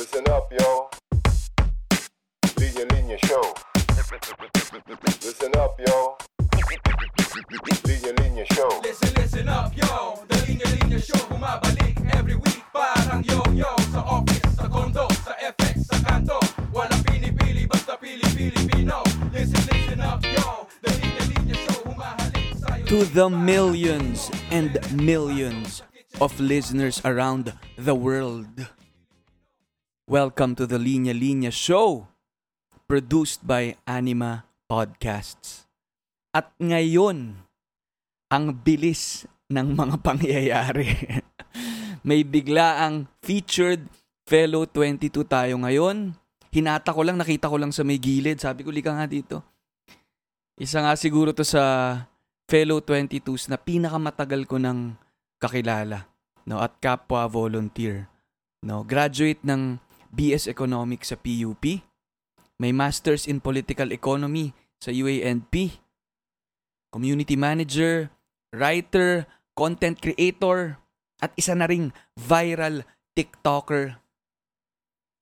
Listen up, yo. Linya Linya Show. Listen up, yo. Linya Linya Show. Listen, listen up, yo The Linya Linya Show Bumabalik every week Parang yo-yo Sa office, sa condo, sa FX, sa kanto Walang pinipili, basta pili-Pilipino Listen, listen up, yo The Linya Linya Show Humahalik sa'yo to the millions and millions of listeners around the world. Welcome to the Linya Linya Show, produced by Anima Podcasts. At ngayon, ang bilis ng mga pangyayari. May biglaang featured fellow 22 tayo ngayon. Hinata ko lang, nakita ko lang sa may gilid. Sabi ko, lika nga dito. Isa nga siguro to sa fellow 22s na pinakamatagal ko ng kakilala no at kapwa volunteer no graduate ng BS Economics sa PUP may masters in political economy sa UANP community manager writer content creator at isa na ring viral TikToker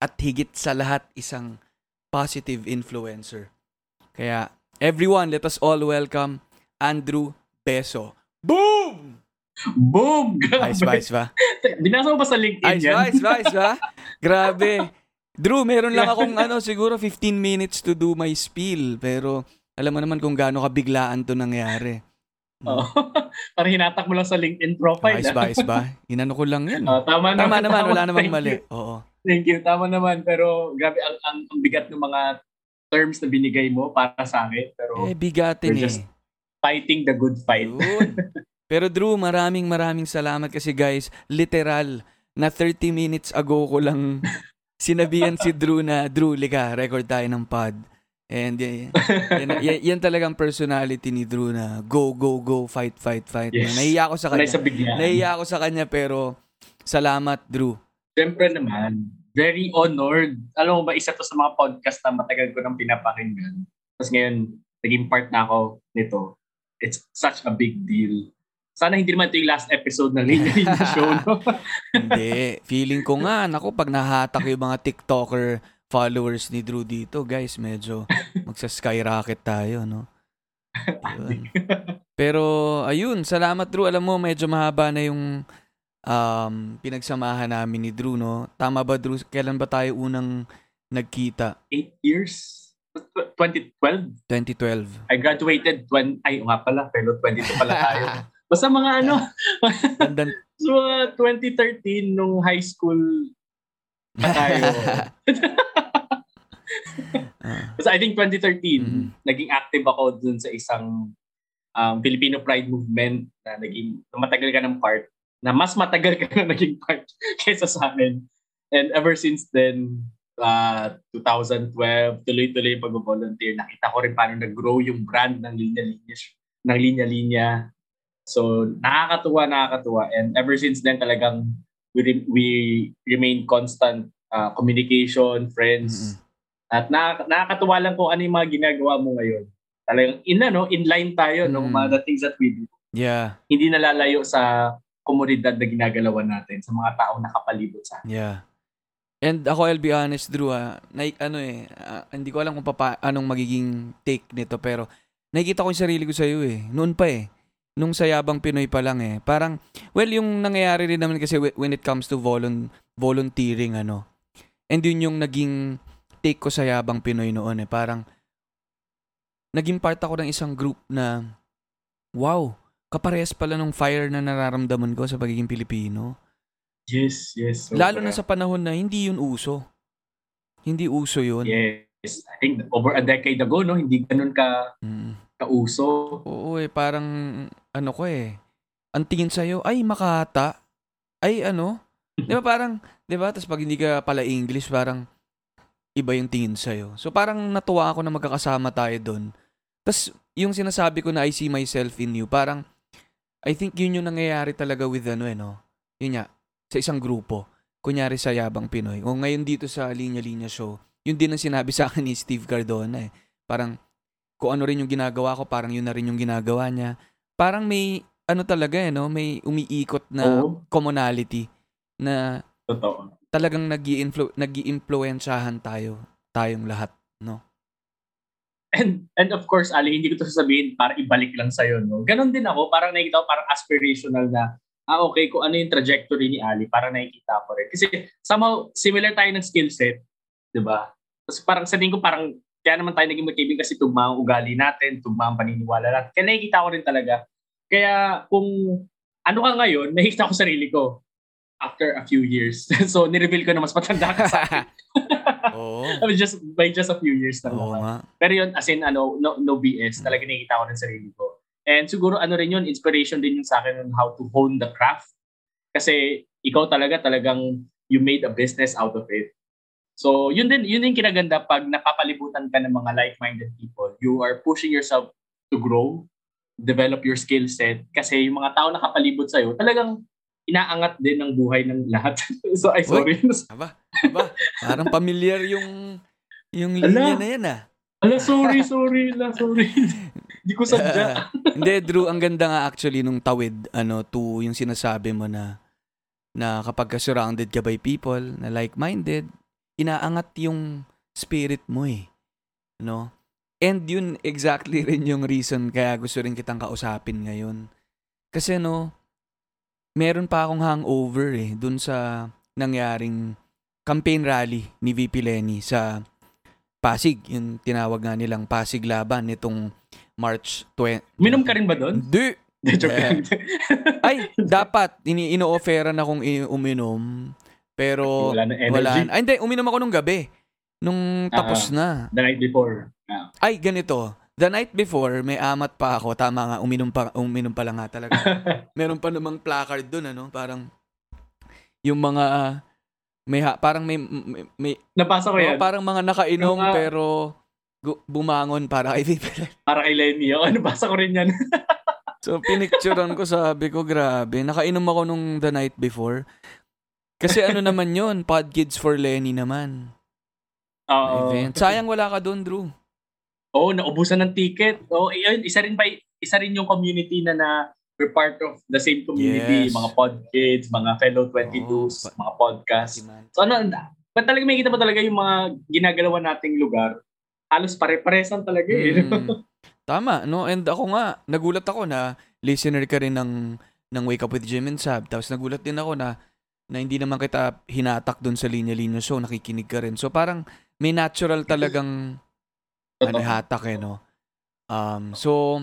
at higit sa lahat isang positive influencer kaya everyone let us all welcome Andrew Beso. Boom! Boom! Grabe. Ice Vice ba? Binasa mo ba sa LinkedIn Ice yan? Vice, Vice ba? Grabe. Drew, meron lang akong ano, siguro 15 minutes to do my spiel. Pero alam mo naman kung gaano kabiglaan to nangyari. Oo. Parang hinatak mo lang sa LinkedIn profile. Ice ah. Vice ba? Inano ko lang yan. Oo, tama, Tama naman. naman, wala tama. namang Thank mali. you. Oo. Thank you. Tama naman. Pero grabe, ang, ang, ang bigat ng mga terms na binigay mo para sa akin. Pero Eh, bigatin We're eh. just- fighting the good fight. Yun. Pero Drew, maraming maraming salamat kasi guys, literal, na 30 minutes ago ko lang sinabihan si Drew na, Drew, lika, record tayo ng pod. And yan, yan, yan, yan talagang personality ni Drew na go, go, go, fight, fight, fight. Yes. Nahiya ako sa kanya. Nahiya ako sa kanya pero salamat, Drew. Siyempre naman, very honored. Alam mo ba, isa to sa mga podcast na matagal ko nang pinapakinggan. Tapos ngayon, naging part na ako nito. It's such a big deal. Sana hindi naman ito yung last episode ng Linya Linya Show. No? Hindi. Feeling ko nga, nako, pag nahatak yung mga TikToker followers ni Drew dito, guys, medyo magsa-skyrocket tayo, no? Pero, ayun, salamat Drew. Alam mo, medyo mahaba na yung um, pinagsamahan namin ni Drew, no? Tama ba, Drew? Kailan ba tayo unang nagkita? Eight years? 2012? 2012. I graduated 20, ay nga pala, pero 22 pala tayo. Basta mga ano, Tandaan. so mga 2013 nung high school pa tayo. Ah, Basta I think 2013, Mhm. naging active ako dun sa isang um, Filipino Pride Movement na naging na matagal ka ng part, na mas matagal ka na naging part kaysa sa akin. And ever since then, uh, 2012, tuloy-tuloy yung pag-volunteer. Nakita ko rin paano nag-grow yung brand ng linya-linya. Ng linya-linya. So, nakakatuwa, nakakatuwa. And ever since then, talagang we, re- we remain constant uh, communication, friends. Mm-mm. At na, nakakatuwa lang kung ano yung mga ginagawa mo ngayon. Talagang in, ano, in line tayo no, Mm. mga the things that we do. Yeah, Hindi nalalayo sa komunidad na ginagalawan natin, sa mga taong nakapalibot sa atin. yeah. And ako, I'll be honest, Drew, ah, na, ano eh, ah, hindi ko alam kung papa, anong magiging take nito, pero nakikita ko yung sarili ko sa'yo eh. Noon pa eh. Nung sa Yabang Pinoy pa lang eh. Parang, well, yung nangyayari rin naman kasi whe- when it comes to volun- volunteering, ano, and yun yung naging take ko sa Yabang Pinoy noon eh. Parang, naging part ako ng isang group na, wow, kaparehas pala nung fire na nararamdaman ko sa pagiging Pilipino. Yes, yes. Lalo na sa panahon na hindi yun uso. Hindi uso yun. Yes. I think over a decade ago, no, hindi ganun ka Mm. kauso. Oo eh, parang ano ko eh. Ang tingin sa'yo, ay makata. Ay ano. Di ba parang, di ba? Tapos pag hindi ka pala English, parang iba yung tingin sa'yo. So parang natuwa ako na magkakasama tayo doon. Tapos yung sinasabi ko na I see myself in you, parang I think yun yung nangyayari talaga with ano eh, no? Yun nga, sa isang grupo. Kunyari sa Yabang Pinoy. O ngayon dito sa Linya Linya Show, yun din ang sinabi sa akin ni Steve Cardona eh. Parang kung ano rin yung ginagawa ko, parang yun na rin yung ginagawa niya. Parang may ano talaga eh, no? May umiikot na Oo. commonality na Totoo. talagang nag-i-influ- nag-iimpluwensyahan tayo, tayong lahat, no? And, and of course, Ali, hindi ko to sasabihin para ibalik lang sa'yo, no? Ganon din ako, parang nakikita ko parang aspirational na, ah, okay, kung ano yung trajectory ni Ali, parang nakikita ko rin. Kasi somehow, similar tayo ng skill set, di ba? Tapos parang sa tingin ko, parang, kaya naman tayo naging magkaibigan kasi tugma ang ugali natin, tugma ang paniniwala natin. Kaya nakikita ko rin talaga. Kaya kung ano ka ngayon, nakikita ko sarili ko after a few years. so, nireveal ko na mas matanda ka sa akin. Oo. I mean, just by just a few years lang Oo nga. Pero yun, as in, ano, no, no BS. Talaga nakikita ko ng sarili ko. And siguro, ano rin yun, inspiration din yun sa akin on how to hone the craft. Kasi ikaw talaga, talagang you made a business out of it. So, yun din, yun din kinaganda pag napapalibutan ka ng mga like-minded people. You are pushing yourself to grow, develop your skill set. Kasi yung mga tao nakapalibot sa'yo, talagang inaangat din ng buhay ng lahat. so, ay, sorry. Aba, aba, parang familiar yung yung linya Ala. na yan ah. Ala, sorry, sorry, ala, sorry. Hindi ko sadya. Hindi, Drew, ang ganda nga actually nung tawid, ano, to yung sinasabi mo na na kapag ka surrounded ka by people na like-minded, inaangat yung spirit mo eh. No? And yun exactly rin yung reason kaya gusto rin kitang kausapin ngayon. Kasi no, meron pa akong hangover eh dun sa nangyaring campaign rally ni VP Lenny sa Pasig, yung tinawag nga nilang Pasig Laban nitong March 20. Minom ka rin ba doon? Hindi. Joke lang. Ay, dapat. Ini ino-offeran akong uminom. Pero Wala na energy. wala. Ay, hindi. Uminom ako nung gabi. Nung tapos na. The night before. Ah. Ay, ganito. The night before, may amat pa ako. Tama nga, uminom pa, uminom pa lang nga talaga. Meron pa namang placard doon, ano? Parang, yung mga, may, ha- parang may, may, may Napasa ko oh, yan. parang mga nakainom, ah, pero gu- bumangon para kay VP Para kay Lenny. Oh, nabasa ko rin yan. So, pinicturean ko, sabi ko, grabe. Nakainom ako nung the night before. Kasi ano naman yon Pod Kids for Lenny naman. Oo. Event. Sayang wala ka doon, Drew. Oo, naubusan ng ticket. Oo, yun, isa rin ba, isa rin yung community na na we're part of the same community, Yes. mga pod kids, mga fellow 22s, Oo, pa- mga podcast. So ano, pa talaga may kita mo talaga yung mga ginagalawan nating lugar. Halos pare-paresan talaga eh. Mm. Tama, no? And ako nga, nagulat ako na listener ka rin ng, ng Wake Up with Jim and Sab. Tapos nagulat din ako na na hindi naman kita hinatak doon sa linya-linya show, nakikinig ka rin. So parang may natural talagang ano, hatak eh, no? Um, so,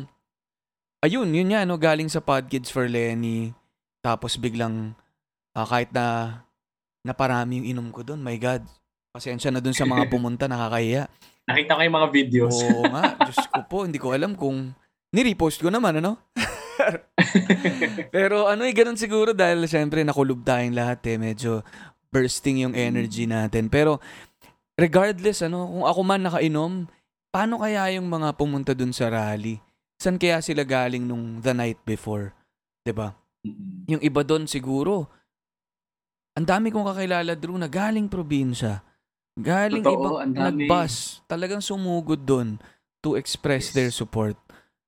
ayun, yun nga, no? Galing sa Pod Kids for Lenny. Tapos biglang, ah, kahit na naparami yung inom ko doon, my God. Pasensya na doon sa mga pumunta, nakakahiya. Nakita ko yung mga videos. Oo nga, Diyos ko po, hindi ko alam kung ni-repost ko naman, ano? Pero ano eh, ganun siguro dahil syempre nakulob tayong lahat eh. Medyo bursting yung energy natin. Pero regardless, ano, kung ako man nakainom, paano kaya yung mga pumunta dun sa rally? San kaya sila galing nung the night before? 'Di ba? Mm. Yung iba doon siguro, ang dami kong kakilala, Drew, na galing probinsya. Galing Totoo, ibang nagbus. Talagang sumugod doon to express Yes. their support.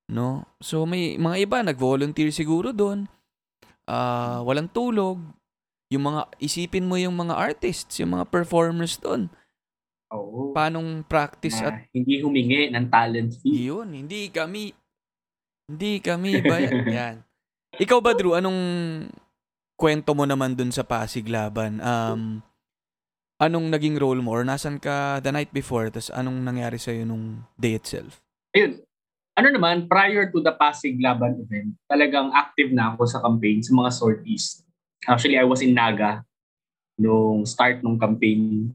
No? So may mga iba nag-volunteer siguro doon. Ah, walang tulog. Yung mga isipin mo yung mga artists, yung mga performers doon. Oo. Paanong practice Na at hindi humingi ng talent fee. yun, hindi kami hindi kami bayan. Yan. Ikaw ba Drew, anong kwento mo naman dun sa Pasig Laban? Um, anong naging role mo? Or nasan ka the night before? Tapos anong nangyari sa'yo nung day itself? Ayun. Ano naman, prior to the Pasig Laban event, talagang active na ako sa campaign sa mga sorties. Actually, I was in Naga nung start ng campaign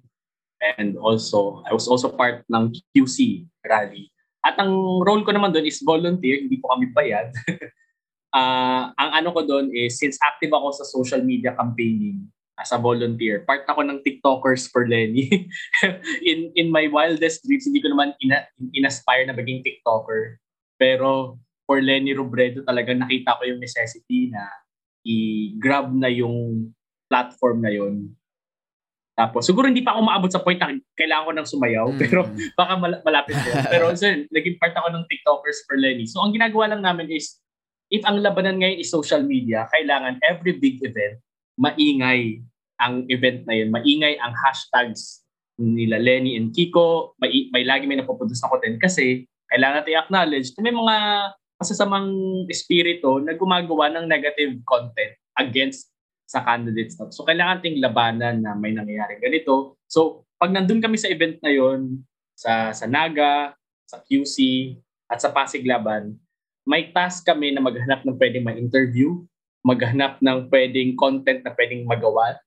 and also, I was also part ng QC rally. At ang role ko naman doon is volunteer, hindi po kami bayad. Ah, ang ano ko doon is, since active ako sa social media campaigning, as a volunteer, part ako ng TikTokers for Lenny. in in my wildest dreams, hindi ko naman ina, in-aspire na maging TikToker. Pero for Lenny Robredo, talagang nakita ko yung necessity na i-grab na yung platform na yon. Tapos, siguro hindi pa ako maabot sa point na kailangan ko ng sumayaw, Mm. pero baka mal- malapit ko. pero so, naging part ako ng TikTokers for Lenny. So, ang ginagawa lang namin is, if ang labanan ngayon is social media, kailangan every big event, maingay ang event na yun. Maingay ang hashtags nila Lenny and Kiko. May, may lagi may napoproduce na content kasi kailangan natin i-acknowledge na may mga masasamang espiritu na gumagawa ng negative content against sa candidates na. So kailangan ting labanan na may nangyayari ganito. So pag nandun kami sa event na yon sa sa Naga, sa QC at sa Pasig Laban, may task kami na maghanap ng pwedeng ma-interview, maghanap ng pwedeng content na pwedeng magawa.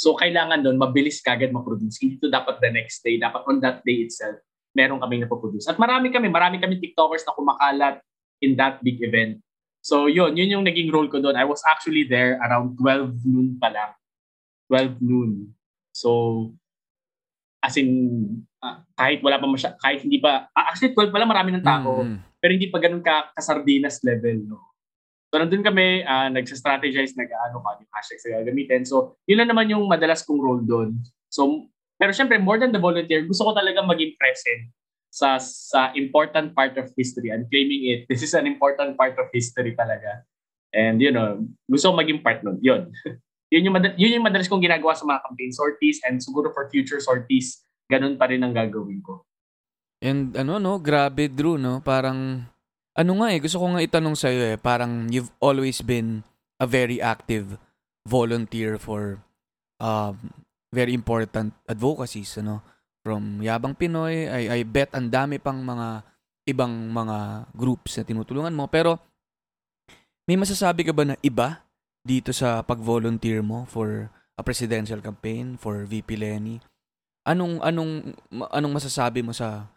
So kailangan doon mabilis kagad ma-produce. Hindi to dapat the next day, dapat on that day itself meron kaming napoproduce. At marami kami, marami kami TikTokers na kumakalat in that big event. So yun, yun yung naging role ko doon. I was actually there around 12 noon pa lang. 12 noon. So, as in, uh, kahit wala pa masya, kahit hindi pa, uh, actually 12 pa lang marami ng tao, Mm, mm. pero hindi pa ganun ka kasardinas level, no? So, nandun kami, uh, nagsa-strategize, nag-ano ka, yung hashtags na gagamitin. So, yun lang naman yung madalas kong role doon. So, pero syempre, more than the volunteer, gusto ko talaga maging present sa sa important part of history. I'm claiming it. This is an important part of history talaga. And you know, gusto maging part nun. Yun. yun, yung, madal- yun yung madalas kong ginagawa sa mga campaign sorties and siguro for future sorties, ganun pa rin ang gagawin ko. And ano no, grabe Drew no, parang ano nga eh, gusto ko nga itanong sa iyo eh, parang you've always been a very active volunteer for um, very important advocacies ano from Yabang Pinoy. I, I bet ang dami pang mga ibang mga groups na tinutulungan mo. Pero may masasabi ka ba na iba dito sa pag-volunteer mo for a presidential campaign for VP Lenny? Anong anong anong masasabi mo sa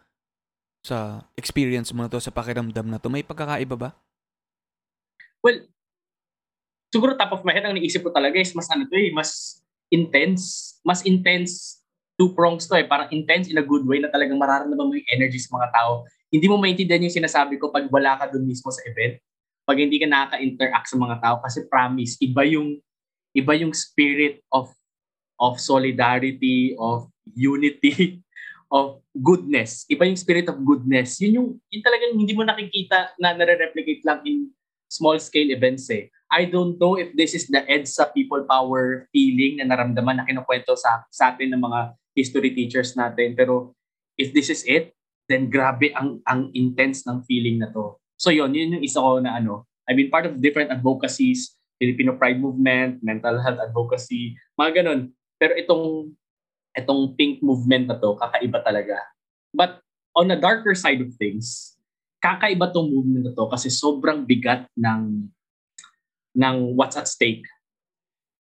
sa experience mo na to sa pakiramdam na to? May pagkakaiba ba? Well, siguro top of my head ang naisip ko talaga is mas ano to eh, mas intense, mas intense two prongs to eh, parang intense in a good way na talagang mararamdaman mo yung energy sa mga tao. Hindi mo maintindihan yung sinasabi ko pag wala ka doon mismo sa event, pag hindi ka nakaka-interact sa mga tao kasi promise, iba yung iba yung spirit of of solidarity, of unity, of goodness. Iba yung spirit of goodness. Yun yung, yun talagang hindi mo nakikita na nare-replicate lang in small scale events eh. I don't know if this is the EDSA people power feeling na naramdaman na kinukwento sa, sa atin ng mga history teachers natin. Pero if this is it, then grabe ang ang intense ng feeling na to. So yun, yun yung isa ko na ano, I've been part of different advocacies, Filipino Pride Movement, mental health advocacy, mga ganun. Pero itong itong pink movement na to, kakaiba talaga. But on the darker side of things, kakaiba tong movement na to kasi sobrang bigat ng ng what's at stake.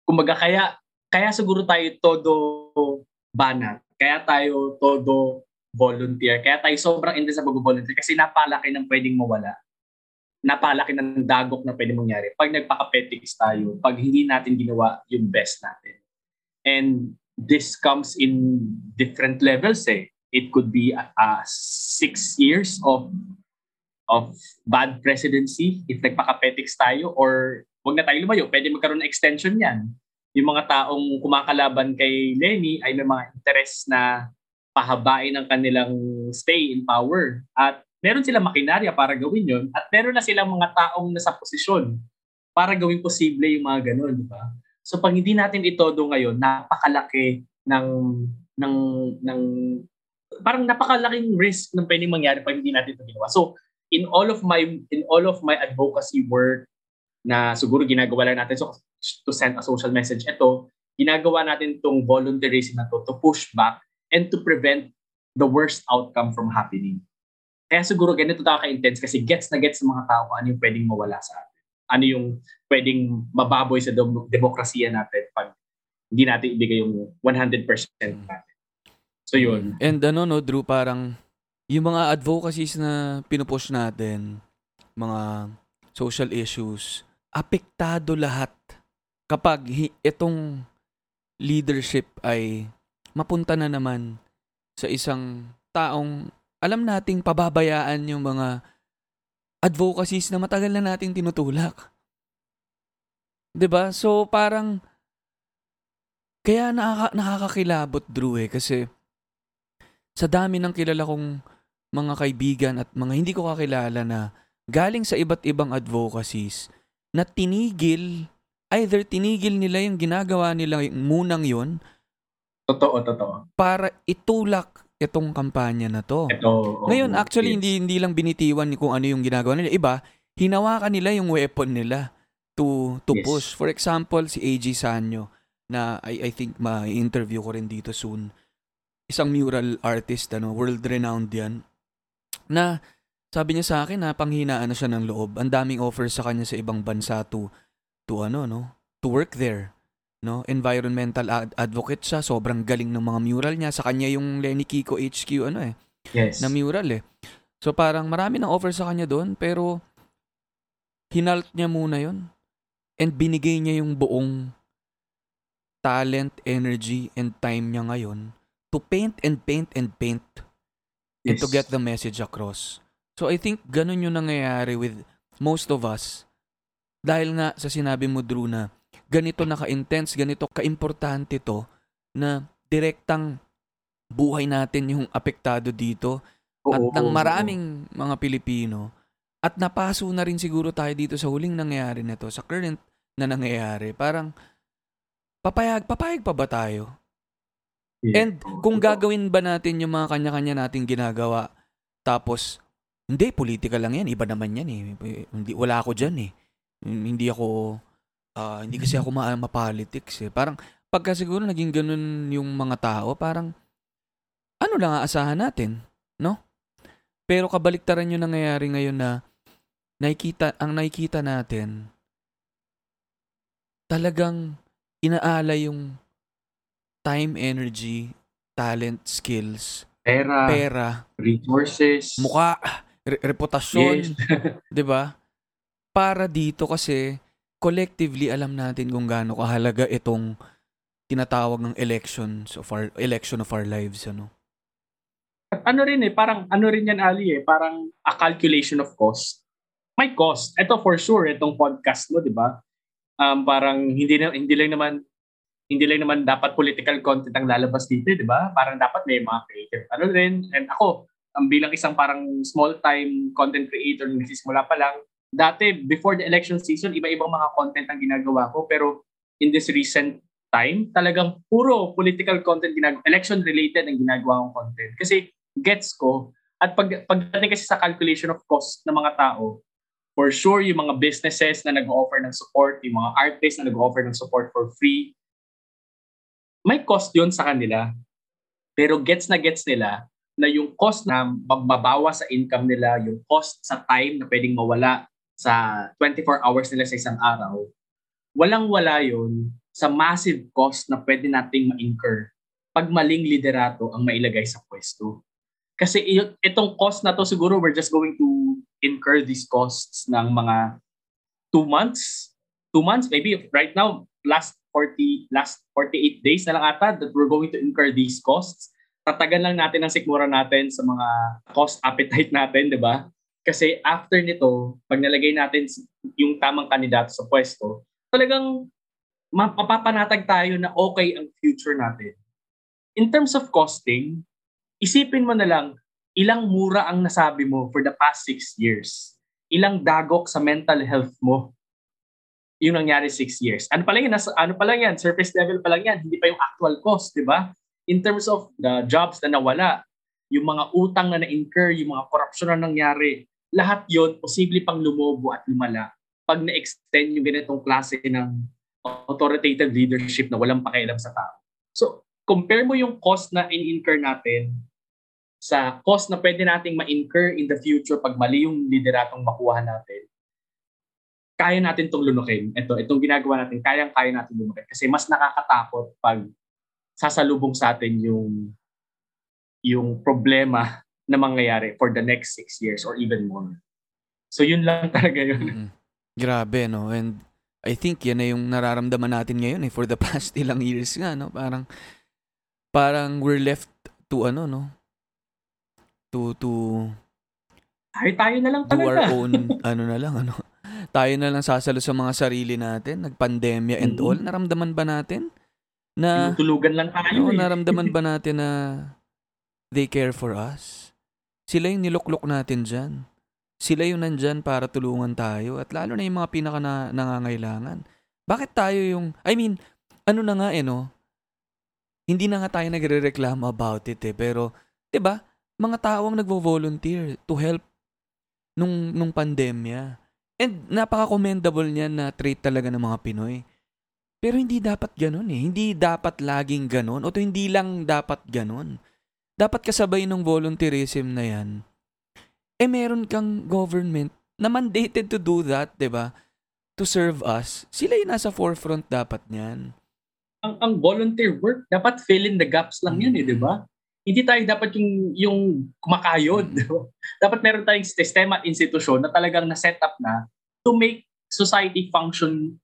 Kumbaga kaya kaya siguro tayo todo banat, kaya tayo todo volunteer, kaya tayo sobrang intense sa pag-volunteer kasi napalaki ng pwedeng mawala. Napalaki ng dagok na pwedeng mangyari pag nagpaka-petics tayo, pag hindi natin ginawa yung best natin. And this comes in different levels eh. It could be uh, six years of of bad presidency if nagpaka-petics tayo or wag na tayo lumayo, pwede magkaroon ng extension yan. Yung mga taong kumakalaban kay Lenny ay may mga interes na pahabain ang kanilang stay in power. At meron silang makinarya para gawin yon at meron na silang mga taong nasa posisyon para gawing posible yung mga ganun, di ba? So pag hindi natin itodo ngayon, napakalaki ng ng ng parang napakalaking risk ng pwedeng mangyari pag hindi natin ito ginawa. So in all of my in all of my advocacy work na siguro ginagawa lang natin so to send a social message ito ginagawa natin tong volunteerism na to to push back and to prevent the worst outcome from happening. Kaya siguro ganito tayo ka-intense kasi gets na gets ng mga tao ano yung pwedeng mawala sa atin. Ano yung pwedeng mababoy sa dem- demokrasiya natin pag hindi natin ibigay yung 100% natin. So yun. And ano no, Drew, parang yung mga advocacies na pinupush natin, mga social issues, apektado lahat kapag hi- itong leadership ay mapunta na naman sa isang taong alam nating pababayaan yung mga advocacies na matagal na nating tinutulak. 'Di ba? So parang kaya nakaka- nakakakilabot Drew eh kasi sa dami ng kilala kong mga kaibigan at mga hindi ko kakilala na galing sa iba't ibang advocacies na tinigil either tinigil nila yung ginagawa nila yung munang yun Totoo, totoo. para itulak itong kampanya na to. Ito. oo, Ngayon, actually, yes. hindi hindi lang binitiwan kung ano yung ginagawa nila. Iba, hinawakan nila yung weapon nila to to Yes. push. For example, si AG Sanyo na I, I think ma-interview ko rin dito soon. Isang mural artist, ano, world-renowned yan. Na sabi niya sa akin na panghinaan na siya ng loob. Ang daming offers sa kanya sa ibang bansa to to ano no, to work there. No, environmental ad- advocate siya, sobrang galing ng mga mural niya. Sa kanya yung Lenny Kiko HQ ano eh Yes. na mural eh. So parang marami ng offer sa kanya doon pero hinalt niya muna yon and binigay niya yung buong talent, energy, and time niya ngayon to paint and paint and paint and to Yes. get the message across. So I think ganun yung nangyayari with most of us dahil nga sa sinabi mo Drew na ganito na ka-intense, ganito ka-importante to na direktang buhay natin yung apektado dito at Oo, ng oo, maraming mga Pilipino at napaso na rin siguro tayo dito sa huling nangyayari na to, sa current na nangyayari. Parang papayag, papayag pa ba tayo? And kung gagawin ba natin yung mga kanya-kanya nating ginagawa, tapos, hindi, politika lang yan, iba naman yan eh. Hindi, wala ako dyan eh. Hindi ako, ah, hindi kasi ako ma- ma-politics eh. Parang, pagka siguro naging ganun yung mga tao, parang, ano lang aasahan natin, no? Pero kabaliktaran yung nangyayari ngayon na, nakikita, ang nakikita natin, talagang inaalay yung time, energy, talent, skills, Pera, pera, resources. mukha, re- reputasyon, Yes. 'di ba? Para dito kasi collectively alam natin kung gaano kahalaga itong tinatawag ng elections of our election of our lives ano. At ano rin eh, parang ano rin yan Ali eh, parang a calculation of cost. May cost. Ito for sure, itong podcast mo, di ba? Um, parang hindi na, hindi lang naman hindi lang naman dapat political content ang lalabas dito, di ba? Parang dapat may mga creative. Ano rin, and ako, ang bilang isang parang small-time content creator na nagsisimula pa lang, dati, before the election season, iba-ibang mga content ang ginagawa ko, pero in this recent time, talagang puro political content ginagawa, election-related ang ginagawa kong content. Kasi gets ko, at pag, pagdating kasi sa calculation of cost ng mga tao, for sure, yung mga businesses na nag-offer ng support, yung mga artists na nag-offer ng support for free, may cost yun sa kanila. Pero gets na gets nila na yung cost na magbabawa sa income nila, yung cost sa time na pwedeng mawala sa 24 hours nila sa isang araw, walang-wala yun sa massive cost na pwede nating ma-incur pag maling liderato ang mailagay sa pwesto. Kasi itong cost na to siguro we're just going to incur these costs ng mga two months, two months, maybe right now, last 40, last 48 days na lang ata that we're going to incur these costs. Tatagan lang natin ang sikmura natin sa mga cost appetite natin, di ba? Kasi after nito, pag nalagay natin yung tamang kandidato sa pwesto, talagang mapapanatag tayo na okay ang future natin. In terms of costing, isipin mo na lang, ilang mura ang nasabi mo for the past six years. Ilang dagok sa mental health mo yung nangyari six years. Ano pa lang yan? Ano pa lang yan? Surface level pa lang yan. Hindi pa yung actual cost, di ba? In terms of the jobs na nawala, yung mga utang na na-incur, yung mga corruption na nangyari, lahat yon posible pang lumobo at lumala pag na-extend yung ganitong klase ng authoritative leadership na walang pakialam sa tao. So, compare mo yung cost na in-incur natin sa cost na pwede nating ma-incur in the future pag mali yung lideratong makuha natin, kaya natin itong lunukin. Ito, itong ginagawa natin, kayang-kaya natin lunukin. Kasi mas nakakatakot pag sasalubong sa atin yung yung problema na mangyayari for the next six years or even more. So yun lang talaga yun. Mm. Grabe, no? And I think yan na yung nararamdaman natin ngayon eh for the past ilang years nga, no? Parang parang we're left to ano, no? To to Tayo tayo na lang do our talaga. own ano na lang, ano? Tayo na lang sasalo sa mga sarili natin, nagpandemya and Mhm. all. Naramdaman ba natin na Tulugan lang tayo Oo, eh. naramdaman ba natin na they care for us? Sila yung niluklok natin dyan. Sila yung nandyan para tulungan tayo at lalo na yung mga pinaka na, nangangailangan. Bakit tayo yung, I mean, ano na nga eh, no? Hindi na nga tayo nagre-reklamo about it eh. Pero, 'di ba mga tao ang nagvo-volunteer to help nung, nung pandemya. And napaka-commendable niyan na trait talaga ng mga Pinoy. Pero hindi dapat ganun eh. Hindi dapat laging ganun. O to hindi lang dapat ganun. Dapat kasabay ng volunteerism na yan. Eh meron kang government na mandated to do that, 'di ba? To serve us. Sila yung nasa forefront dapat niyan. Ang, ang volunteer work, dapat fill in the gaps lang yan eh, di ba? Hindi tayo dapat yung, yung kumakayod. Dapat meron tayong sistema at institusyon na talagang na-set up na to make society function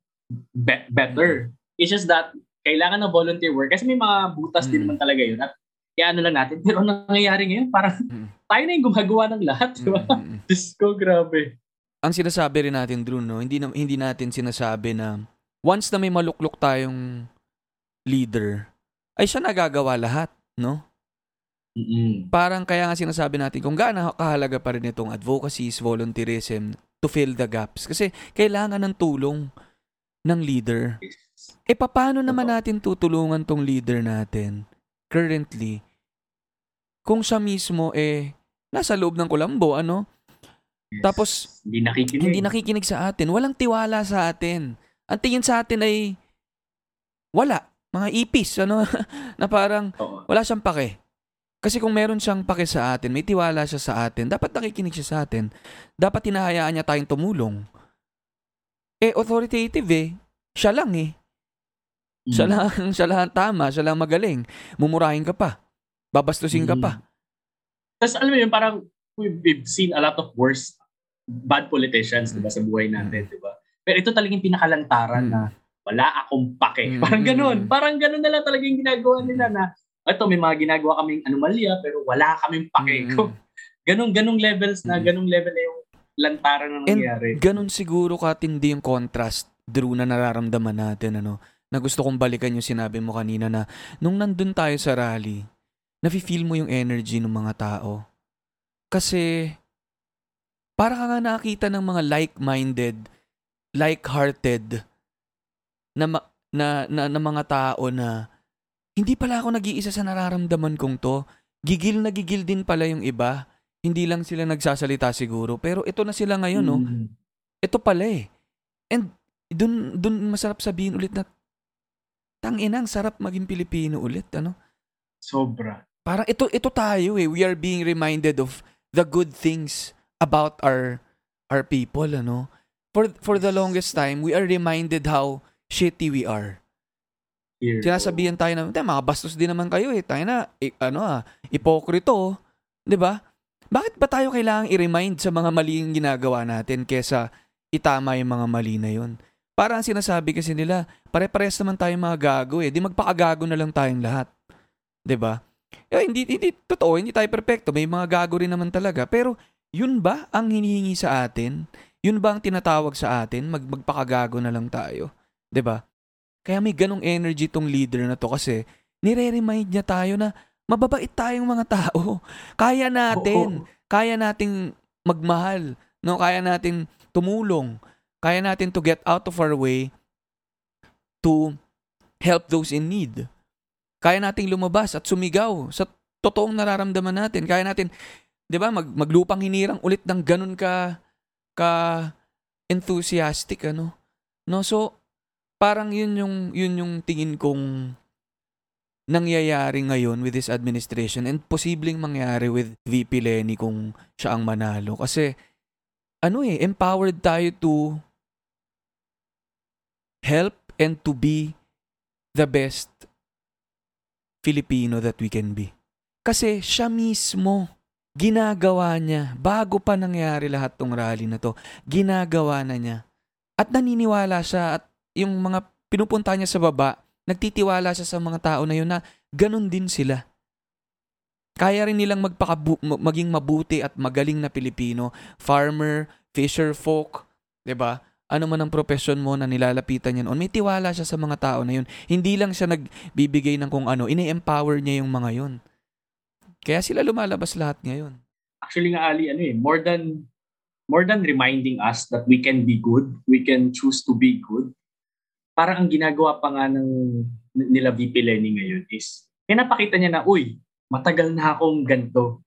be- better. It's just that kailangan ng volunteer work kasi may mga butas din Mm. naman talaga yun at kaya ano lang natin. Pero ang nangyayari ngayon, parang Mm. tayo na yung gumagawa ng lahat, di ba? Mm, mm, mm. Diyos ko, grabe. ang sinasabi rin natin, Drew, no, hindi, na, hindi natin sinasabi na once na may maluklok tayong leader, ay siya nagagawa lahat, no? Mm-mm. Parang kaya nga sinasabi natin kung gaano kahalaga pa rin itong advocacies, volunteerism to fill the gaps. Kasi kailangan ng tulong ng leader. E paano naman natin tutulungan tong leader natin currently kung siya mismo eh nasa loob ng kulambo, ano? Yes. Tapos, hindi nakikinig. hindi nakikinig sa atin. Walang tiwala sa atin. Ang tingin sa atin ay wala. Mga ipis, ano? na parang wala siyang pake. Kasi kung meron siyang pake sa atin, may tiwala siya sa atin, dapat nakikinig siya sa atin. Dapat hinahayaan niya tayong tumulong. Eh, authoritative eh. Siya lang eh. Siya Mm. lang, siya lang ang tama, siya lang magaling. Mumurahin ka pa. Babastusin ka Mm. pa. Tapos alam mo yun, parang we've, seen a lot of worse bad politicians, Mm. di ba, sa buhay natin, di ba? Pero ito talagang pinakalantaran Mm. na wala akong pake. Mm. Parang ganun. Parang ganun na lang talaga yung ginagawa nila na ito, may mga ginagawa kaming anomalya, pero wala kaming pake. Mm. Kung ganun, ganung levels na, ganung level na yung lantaran na And nangyayari. ganun siguro katindi yung contrast, Drew, na nararamdaman natin, ano? Na gusto kong balikan yung sinabi mo kanina na nung nandun tayo sa rally, nafe-feel mo yung energy ng mga tao. Kasi, para ka nga nakakita ng mga like-minded, like-hearted na, ma- na, na, na mga tao na hindi pala ako nag-iisa sa nararamdaman kong to. Gigil na gigil din pala yung iba. Hindi lang sila nagsasalita siguro. Pero ito na sila ngayon, no? Mm. Ito pala eh. And dun, dun masarap sabihin ulit na tangina, ang sarap maging Pilipino ulit, ano? Sobra. Parang ito ito tayo eh. We are being reminded of the good things about our our people, ano? For for the longest time, we are reminded how shitty we are. Here. Sinasabihan tayo na, "Tay, mga bastos din naman kayo eh. Tayo na, eh, ano ah, ipokrito, 'di ba? Bakit ba tayo kailangang i-remind sa mga maling ginagawa natin kesa itama yung mga mali na yun? Parang sinasabi kasi nila, pare-pares naman tayong mga gago eh. Di magpakagago na lang tayong lahat. 'Di ba? Eh, hindi, hindi, totoo, hindi tayo perfecto. May mga gago rin naman talaga. Pero, yun ba ang hinihingi sa atin? Yun ba ang tinatawag sa atin? Mag, magpakagago na lang tayo. 'Di ba? Kaya may ganong energy tong leader na to kasi nire-remind niya tayo na mababait tayong mga tao. Kaya natin. Oo. Kaya nating magmahal. No? Kaya nating tumulong. Kaya natin to get out of our way to help those in need. Kaya nating lumabas at sumigaw sa totoong nararamdaman natin. Kaya natin, 'di ba, mag, maglupang hinirang ulit ng ganun ka ka enthusiastic ano. No, so parang yun yung yun yung tingin kong nangyayari ngayon with this administration and posibleng mangyari with VP Lenny kung siya ang manalo kasi ano eh empowered tayo to help and to be the best Filipino that we can be. Kasi siya mismo ginagawa niya bago pa nangyari lahat tong rally na to. Ginagawa na niya. At naniniwala siya at yung mga pinupunta niya sa baba, nagtitiwala siya sa mga tao na yun na ganun din sila. Kaya rin nilang magpakabu- ma- maging mabuti at magaling na Pilipino, farmer, fisher folk, 'di ba? Ano man ang profession mo na nilalapitan niya noon, may tiwala siya sa mga tao na yun. Hindi lang siya nagbibigay ng kung ano, ini-empower niya yung mga yun. Kaya sila lumalabas lahat ngayon. Actually nga, Ali, ano eh, more than more than reminding us that we can be good, we can choose to be good, parang ang ginagawa pa nga ng nila VP Lenny ngayon is, pinapakita niya na, uy, matagal na akong ganito.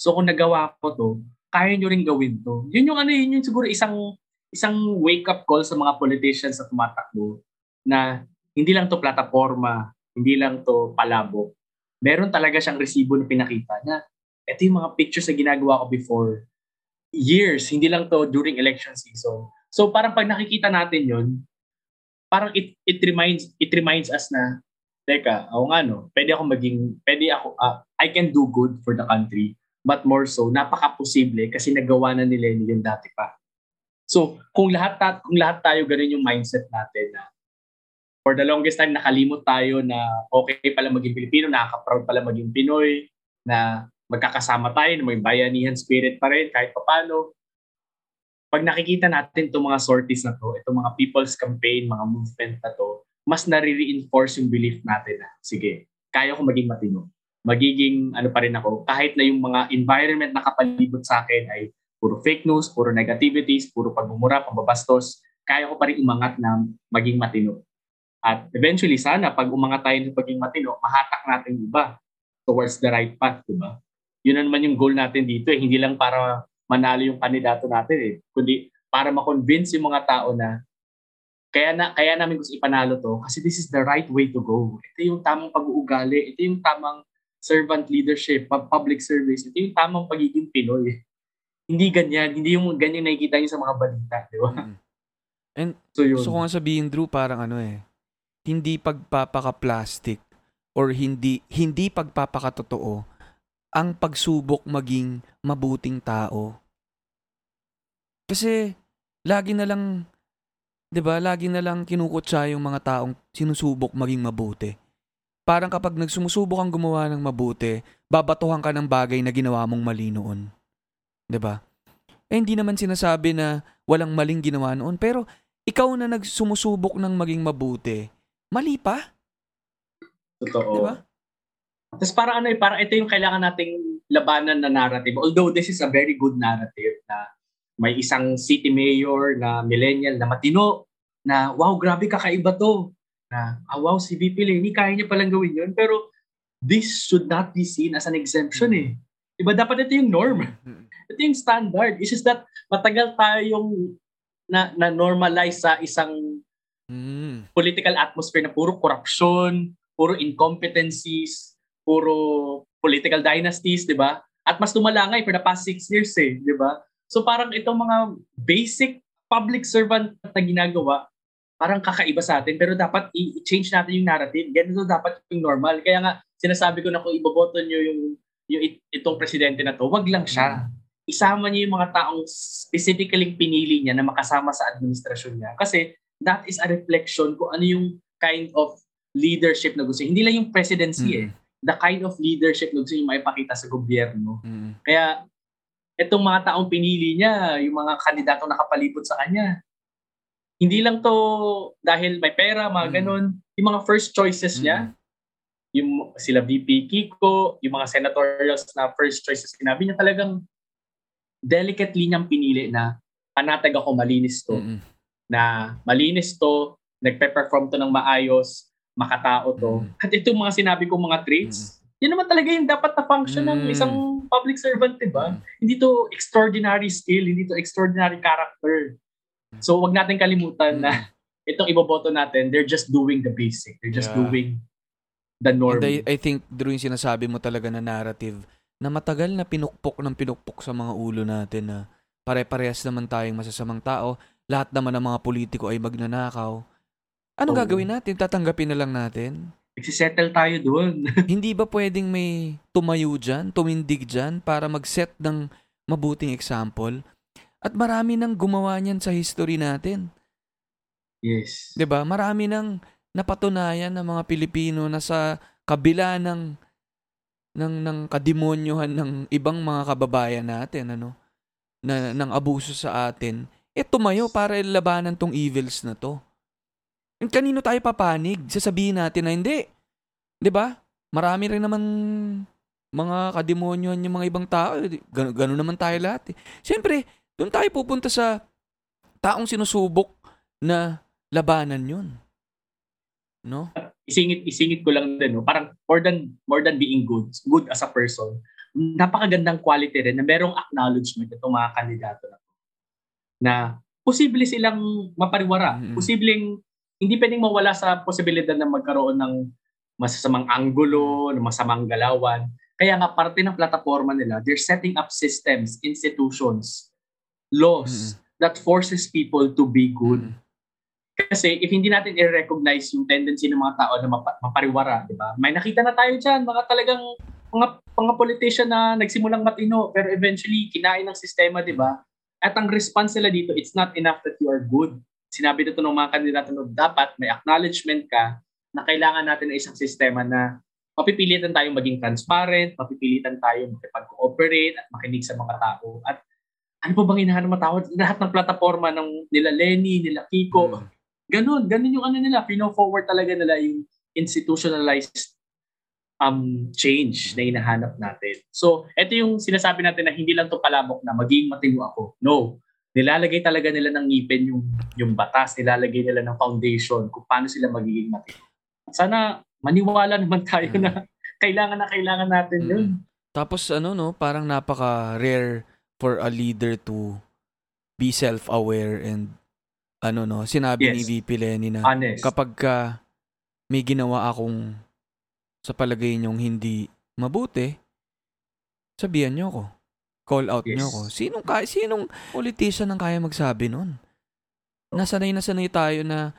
So kung nagawa ko to, kaya nyo rin gawin to. Yun yung ano, yun yung siguro isang isang wake-up call sa mga politicians na tumatakbo na hindi lang to plataforma, hindi lang to palabo. Meron talaga siyang resibo na pinakita na ito yung mga pictures na ginagawa ko before years, hindi lang to during election season. So parang pag nakikita natin yon parang it, it reminds it reminds us na teka, ako nga no, pwede ako maging, pwede ako, uh, I can do good for the country, but more so, napaka-posible kasi nagawa na nila yun dati pa. So, kung lahat, ta- kung lahat tayo ganun yung mindset natin na for the longest time nakalimot tayo na okay pala maging Pilipino, nakaka-proud pala maging Pinoy, na magkakasama tayo, na may bayanihan spirit pa rin kahit papano. Pag nakikita natin itong mga sorties na to, itong mga people's campaign, mga movement na to, mas nare-reinforce yung belief natin na, sige, kaya ko maging matino. Magiging ano pa rin ako, kahit na yung mga environment na kapalibot sa akin ay puro fake news, puro negativities, puro pagmumura, pambabastos, kaya ko pa rin umangat na maging matino. At eventually, sana pag umangat tayo ng pagiging matino, mahatak natin iba towards the right path, di ba? Yun naman yung goal natin dito eh. Hindi lang para manalo yung kandidato natin eh. Kundi para ma-convince yung mga tao na kaya na kaya namin gusto ipanalo to kasi this is the right way to go. Ito yung tamang pag-uugali, ito yung tamang servant leadership, public service, ito yung tamang pagiging Pinoy. Hindi ganyan, hindi yung ganyan nakikita niyo sa mga balita, di ba? Mm. And So yun. gusto ko nga sabihin, Drew, parang ano eh, hindi pagpapaka-plastic or hindi hindi pagpapakatotoo ang pagsubok maging mabuting tao. Kasi lagi na lang 'di ba, lagi na lang kinukutsa yung mga taong sinusubok maging mabuti. Parang kapag nagsumusubok kang gumawa ng mabuti, babatuhan ka ng bagay na ginawa mong mali noon. 'Di ba? Eh hindi naman sinasabi na walang maling ginawa noon, pero ikaw na nagsumusubok ng maging mabuti, mali pa, Totoo. 'di ba? Tapos parang ano eh, parang ito yung kailangan nating labanan na narrative. Although this is a very good narrative na may isang city mayor na millennial na matino na wow, grabe kakaiba to. Na ah, wow, si VP Lenny, kaya niya palang gawin yun. Pero this should not be seen as an exemption eh. Diba dapat ito yung norm? Ito yung standard. It's just that matagal tayong na, na normalize sa isang Mm. political atmosphere na puro corruption, puro incompetencies, puro political dynasties, di ba? At mas lumala nga eh, for the past six years eh, di ba? So parang itong mga basic public servant na ginagawa, parang kakaiba sa atin, pero dapat i-change natin yung narrative. Ganito dapat yung normal. Kaya nga, sinasabi ko na kung iboboto nyo yung, yung it- itong presidente na to, wag lang siya. Isama niyo yung mga taong specifically pinili niya na makasama sa administrasyon niya. Kasi that is a reflection kung ano yung kind of leadership na gusto. Hindi lang yung presidency Mm. eh. The kind of leadership na gusto niya maipakita sa gobyerno. Mm. Kaya itong mga taong pinili niya, yung mga kandidatong nakapalibot sa kanya, hindi lang to dahil may pera, mga Mm. ganun. Yung mga first choices niya, Mm. yung sila VP Kiko, yung mga senatorials na first choices, sinabi niya talagang delicately niyang pinili na panatag ako malinis to Mm. na malinis to, nagpe-perform to ng maayos, makatao to. Mm. At itong mga sinabi kong mga traits, yun naman talaga yung dapat na function ng Mm. isang public servant, di ba? Mm. Hindi to extraordinary skill, hindi to extraordinary character. So wag natin kalimutan na itong iboboto natin, they're just doing the basic. They're just Yeah. doing the norm. And I, I think, Drew, yung sinasabi mo talaga na narrative na matagal na pinukpok ng pinukpok sa mga ulo natin na pare-parehas naman tayong masasamang tao. Lahat naman ng mga politiko ay magnanakaw. Anong Oo. gagawin natin? Tatanggapin na lang natin? Nagsisettle tayo doon. Hindi ba pwedeng may tumayo dyan, tumindig dyan para mag-set ng mabuting example? At marami nang gumawa niyan sa history natin. yes. 'Di ba? Marami nang napatunayan ng mga Pilipino na sa kabila ng ng ng kademonyohan ng ibang mga kababayan natin ano na ng abuso sa atin eh tumayo para labanan tong evils na to. Kanino tayo papanig? Sasabihin natin na hindi. 'Di ba? Marami rin naman mga kademonyohan yung mga ibang tao. Gan- ganun naman tayo lahat. Eh. Siyempre, doon tayo pupunta sa taong sinusubok na labanan yun. no? isingit isingit ko lang din no parang more than more than being good good as a person napakagandang quality rin na merong acknowledgement itong mga kandidato na na posible silang mapariwara Mm-mm. posibleng hindi pwedeng mawala sa posibilidad na magkaroon ng masasamang anggulo ng masamang galawan kaya nga parte ng plataforma nila they're setting up systems institutions laws that forces people to be good Mm. kasi if hindi natin i-recognize yung tendency ng mga tao na mapa- mapariwara, di ba? May nakita na tayo dyan, mga talagang mga, mga politician na nagsimulang matino pero eventually kinain ng sistema, di ba? At ang response nila dito, it's not enough that you are good. Sinabi dito ng mga kandidato na dapat may acknowledgement ka na kailangan natin ng isang sistema na mapipilitan tayong maging transparent, mapipilitan tayong makipag-cooperate at makinig sa mga tao. At ano pa bang hinahanap ng tao? Lahat ng plataforma ng nila Lenny, nila Kiko, Mm. Ganun, ganun yung ano nila, pino-forward talaga nila yung institutionalized um change na hinahanap natin. So, ito yung sinasabi natin na hindi lang to palabok na maging matino ako. No. Nilalagay talaga nila ng ngipin yung yung batas, nilalagay nila ng foundation kung paano sila magiging matino. Sana maniwala naman tayo na kailangan na kailangan natin Mm. yun. Tapos ano no, parang napaka-rare for a leader to be self-aware and ano no, sinabi ni Yes. VP Lenny na Honest. kapag ka may ginawa akong sa palagay niyong hindi mabuti, sabihan niyo ako. Call out niyo Yes. ako. Sinong, ka, sinong politician ang kaya magsabi nun? Nasanay na sanay tayo na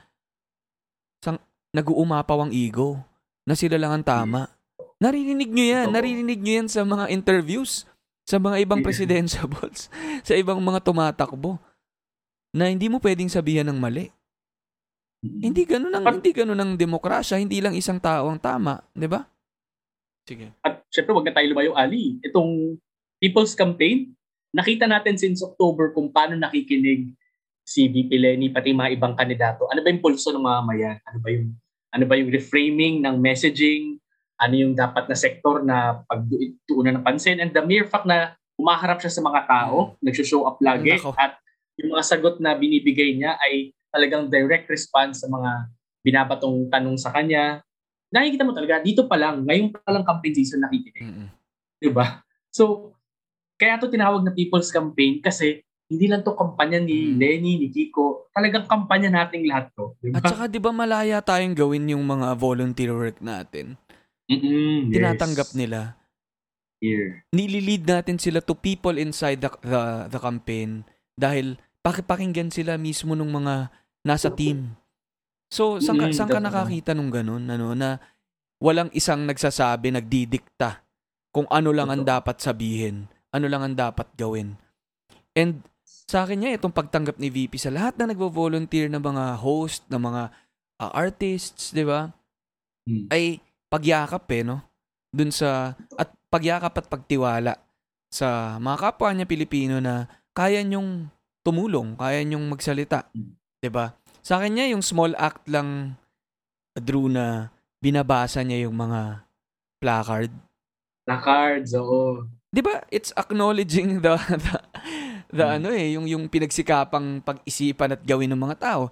sang, nag-uumapaw ang ego. Na sila lang ang tama. Naririnig niyo yan. Naririnig niyo yan sa mga interviews. Sa mga ibang Yeah. presidentiables. sa ibang mga tumatakbo. Na hindi mo pwedeng sabihan ng mali. Hindi ganun ang hindi ganun ang demokrasya, hindi lang isang tao ang tama, 'di ba? Sige. At syempre, wag na tayo lumayo, Ali. Itong People's Campaign, nakita natin since October kung paano nakikinig si VP Lenny, pati mga ibang kandidato. Ano ba yung pulso ng mga mayan? Ano ba yung, ano ba yung reframing ng messaging? Ano yung dapat na sektor na pagtuunan ng pansin? And the mere fact na umaharap siya sa mga tao, nag-show up lagi, Nako. at yung mga sagot na binibigay niya ay talagang direct response sa mga binabatong tanong sa kanya. Nakikita mo talaga, dito pa lang, ngayon pa lang campaign season nakikinig. Mm-mm. 'di ba? So, kaya to tinawag na People's Campaign kasi hindi lang to kampanya ni Mm. Lenny, ni Kiko. Talagang kampanya nating lahat to. 'di At ba? saka 'di ba malaya tayong gawin yung mga volunteer work natin. Mm-mm, yes. Tinatanggap nila. Here. Nililid natin sila to people inside the the, the campaign dahil pakipakinggan sila mismo ng mga nasa team. So, saan ka, saan ka nakakita nung ganun, ano, na walang isang nagsasabi, nagdidikta kung ano lang ang dapat sabihin, ano lang ang dapat gawin. And sa akin niya, itong pagtanggap ni VP sa lahat na nagvo-volunteer na mga host, na mga ah, artists, di ba? Mm. Ay pagyakap eh, no? Dun sa, at pagyakap at pagtiwala sa mga kapwa niya Pilipino na kaya niyong tumulong, kaya niyong magsalita. Mm. 'Di ba? Sa akin niya, yung small act lang, Drew, na binabasa niya yung mga placard. Placards, oo. 'Di ba? It's acknowledging the the, the Mm. ano eh, yung yung pinagsikapang pag-isipan at gawin ng mga tao.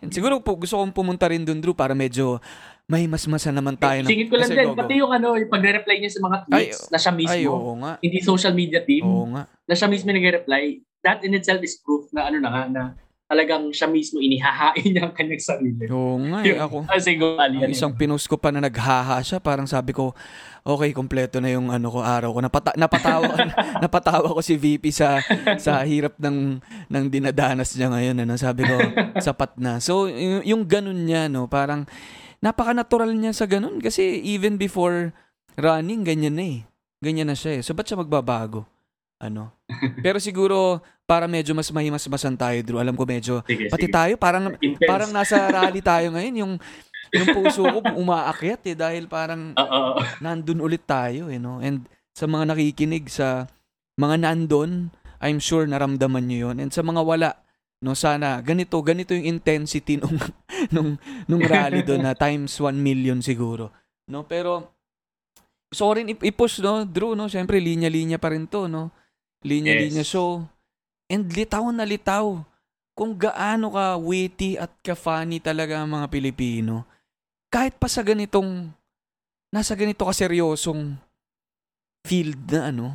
And siguro po gusto kong pumunta rin dun, Drew, para medyo may masmasa naman tayo. ng- Singit ko lang Kasi din, go, go. pati yung ano, yung pagre-reply niya sa mga tweets Ay, na siya mismo, Ay, oo nga. hindi social media team, Oo nga. na siya mismo nagre-reply, that in itself is proof na ano na nga, na talagang siya mismo inihahain niya ang kanyang sarili. Oo nga eh. Ako, Ah, sige, Ali, ang yan isang pinost ko pa na naghaha siya, parang sabi ko, okay, kompleto na yung ano ko, araw ko. Napata- napatawa, napatawa ko si VP sa sa hirap ng ng dinadanas niya ngayon. Ano? Sabi ko, sapat na. So, y- yung ganun niya, no, parang napaka-natural niya sa ganun. Kasi even before running, ganyan na eh. Ganyan na siya eh. So, ba't siya magbabago? Ano? Pero siguro, para medyo mas mahimasmasan tayo, Drew. Alam ko medyo, Sige, pati sige. tayo, parang Intense. parang nasa rally tayo ngayon. Yung, yung puso ko umaakyat eh dahil parang Oo. nandun ulit tayo eh, no? And sa mga nakikinig sa mga nandun, I'm sure naramdaman nyo yun. And sa mga wala, no, sana ganito, ganito yung intensity nung, nung, nung rally doon na times 1 million siguro. No? Pero, ko rin ip- i-push, no? Drew, no? Siyempre, linya-linya pa rin to, no? Linya-linya Yes. show. And litaw na litaw kung gaano ka witty at ka-funny talaga ang mga Pilipino. Kahit pa sa ganitong, nasa ganito kaseryosong field na ano,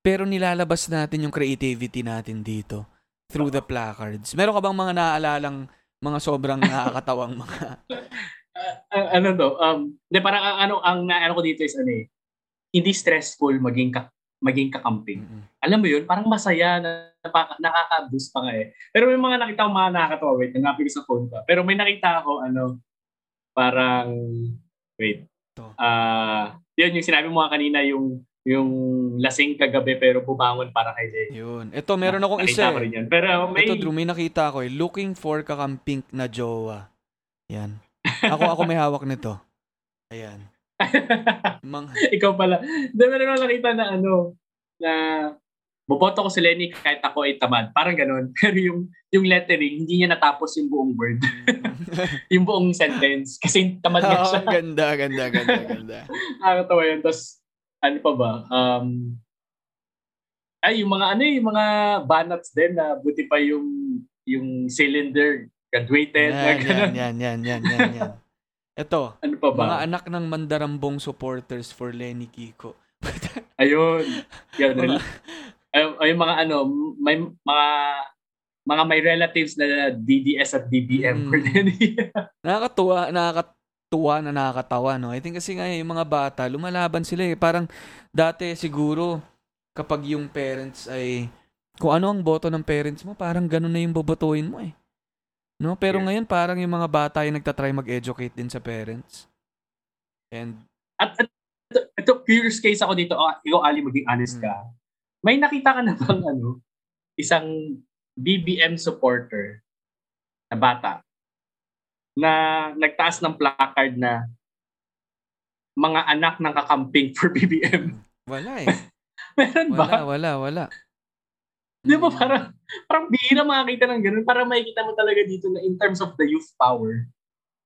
pero nilalabas natin yung creativity natin dito through the placards. Meron ka bang mga naaalalang mga sobrang nakakatawang mga... Ah, ano to, um, de, parang ang ano, ang naano ko dito is ano eh, hindi stressful maging ka, maging kakamping. Mm-mm. Alam mo yun, parang masaya na nakaka-boost pa nga eh. Pero may mga nakita ko mga nakakatawa, wait, nangapin ko sa phone pa. Pero may nakita ako, ano, parang, wait, ah, yun yung sinabi mo nga kanina, yung yung lasing kagabi pero bumangon para kay Jay. Yun. Ito, meron akong Nakita isa ko eh. yun. Pero may, Ito, Drew, may nakita ko eh. Looking for kakampink na jowa. Yan. Ako, ako may hawak nito. Ayan. Mang, ikaw pala. Hindi, meron ako nakita na ano, na boboto ko si Lenny kahit ako ay tamad. Parang ganun. Pero yung yung lettering, hindi niya natapos yung buong word. yung buong sentence. Kasi tamad nga Oo, siya. ganda, ganda, ganda, ganda. Nakakatawa yun. Tapos, ano pa ba? Um, ay, yung mga ano eh, yung mga banners din na buti pa yung yung cylinder graduated. Yan, yan, yan, yan, yan, yan, yan. Ito, Ano pa ba? mga anak ng mandarambong supporters for Lenny Kiko. Ayun. Yan. Mga- ay, ay, mga ano, may mga mga may relatives na DDS at DDM Mm. Nakakatuwa, nakakatuwa na nakakatawa, no? I think kasi nga yung mga bata, lumalaban sila eh. Parang dati siguro, kapag yung parents ay, kung ano ang boto ng parents mo, parang ganun na yung bobotohin mo eh. No? Pero Yeah. ngayon, parang yung mga bata ay nagtatry mag-educate din sa parents. And, At, at ito, ito, curious case ako dito. Oh, ikaw, Ali, maging honest Hmm. May nakita ka na bang ano, isang BBM supporter na bata na nagtaas ng placard na mga anak ng kakamping for BBM. wala eh. Meron ba? Wala, wala, wala. Di ba parang, parang bihira makakita ng ganun para makikita mo talaga dito na in terms of the youth power,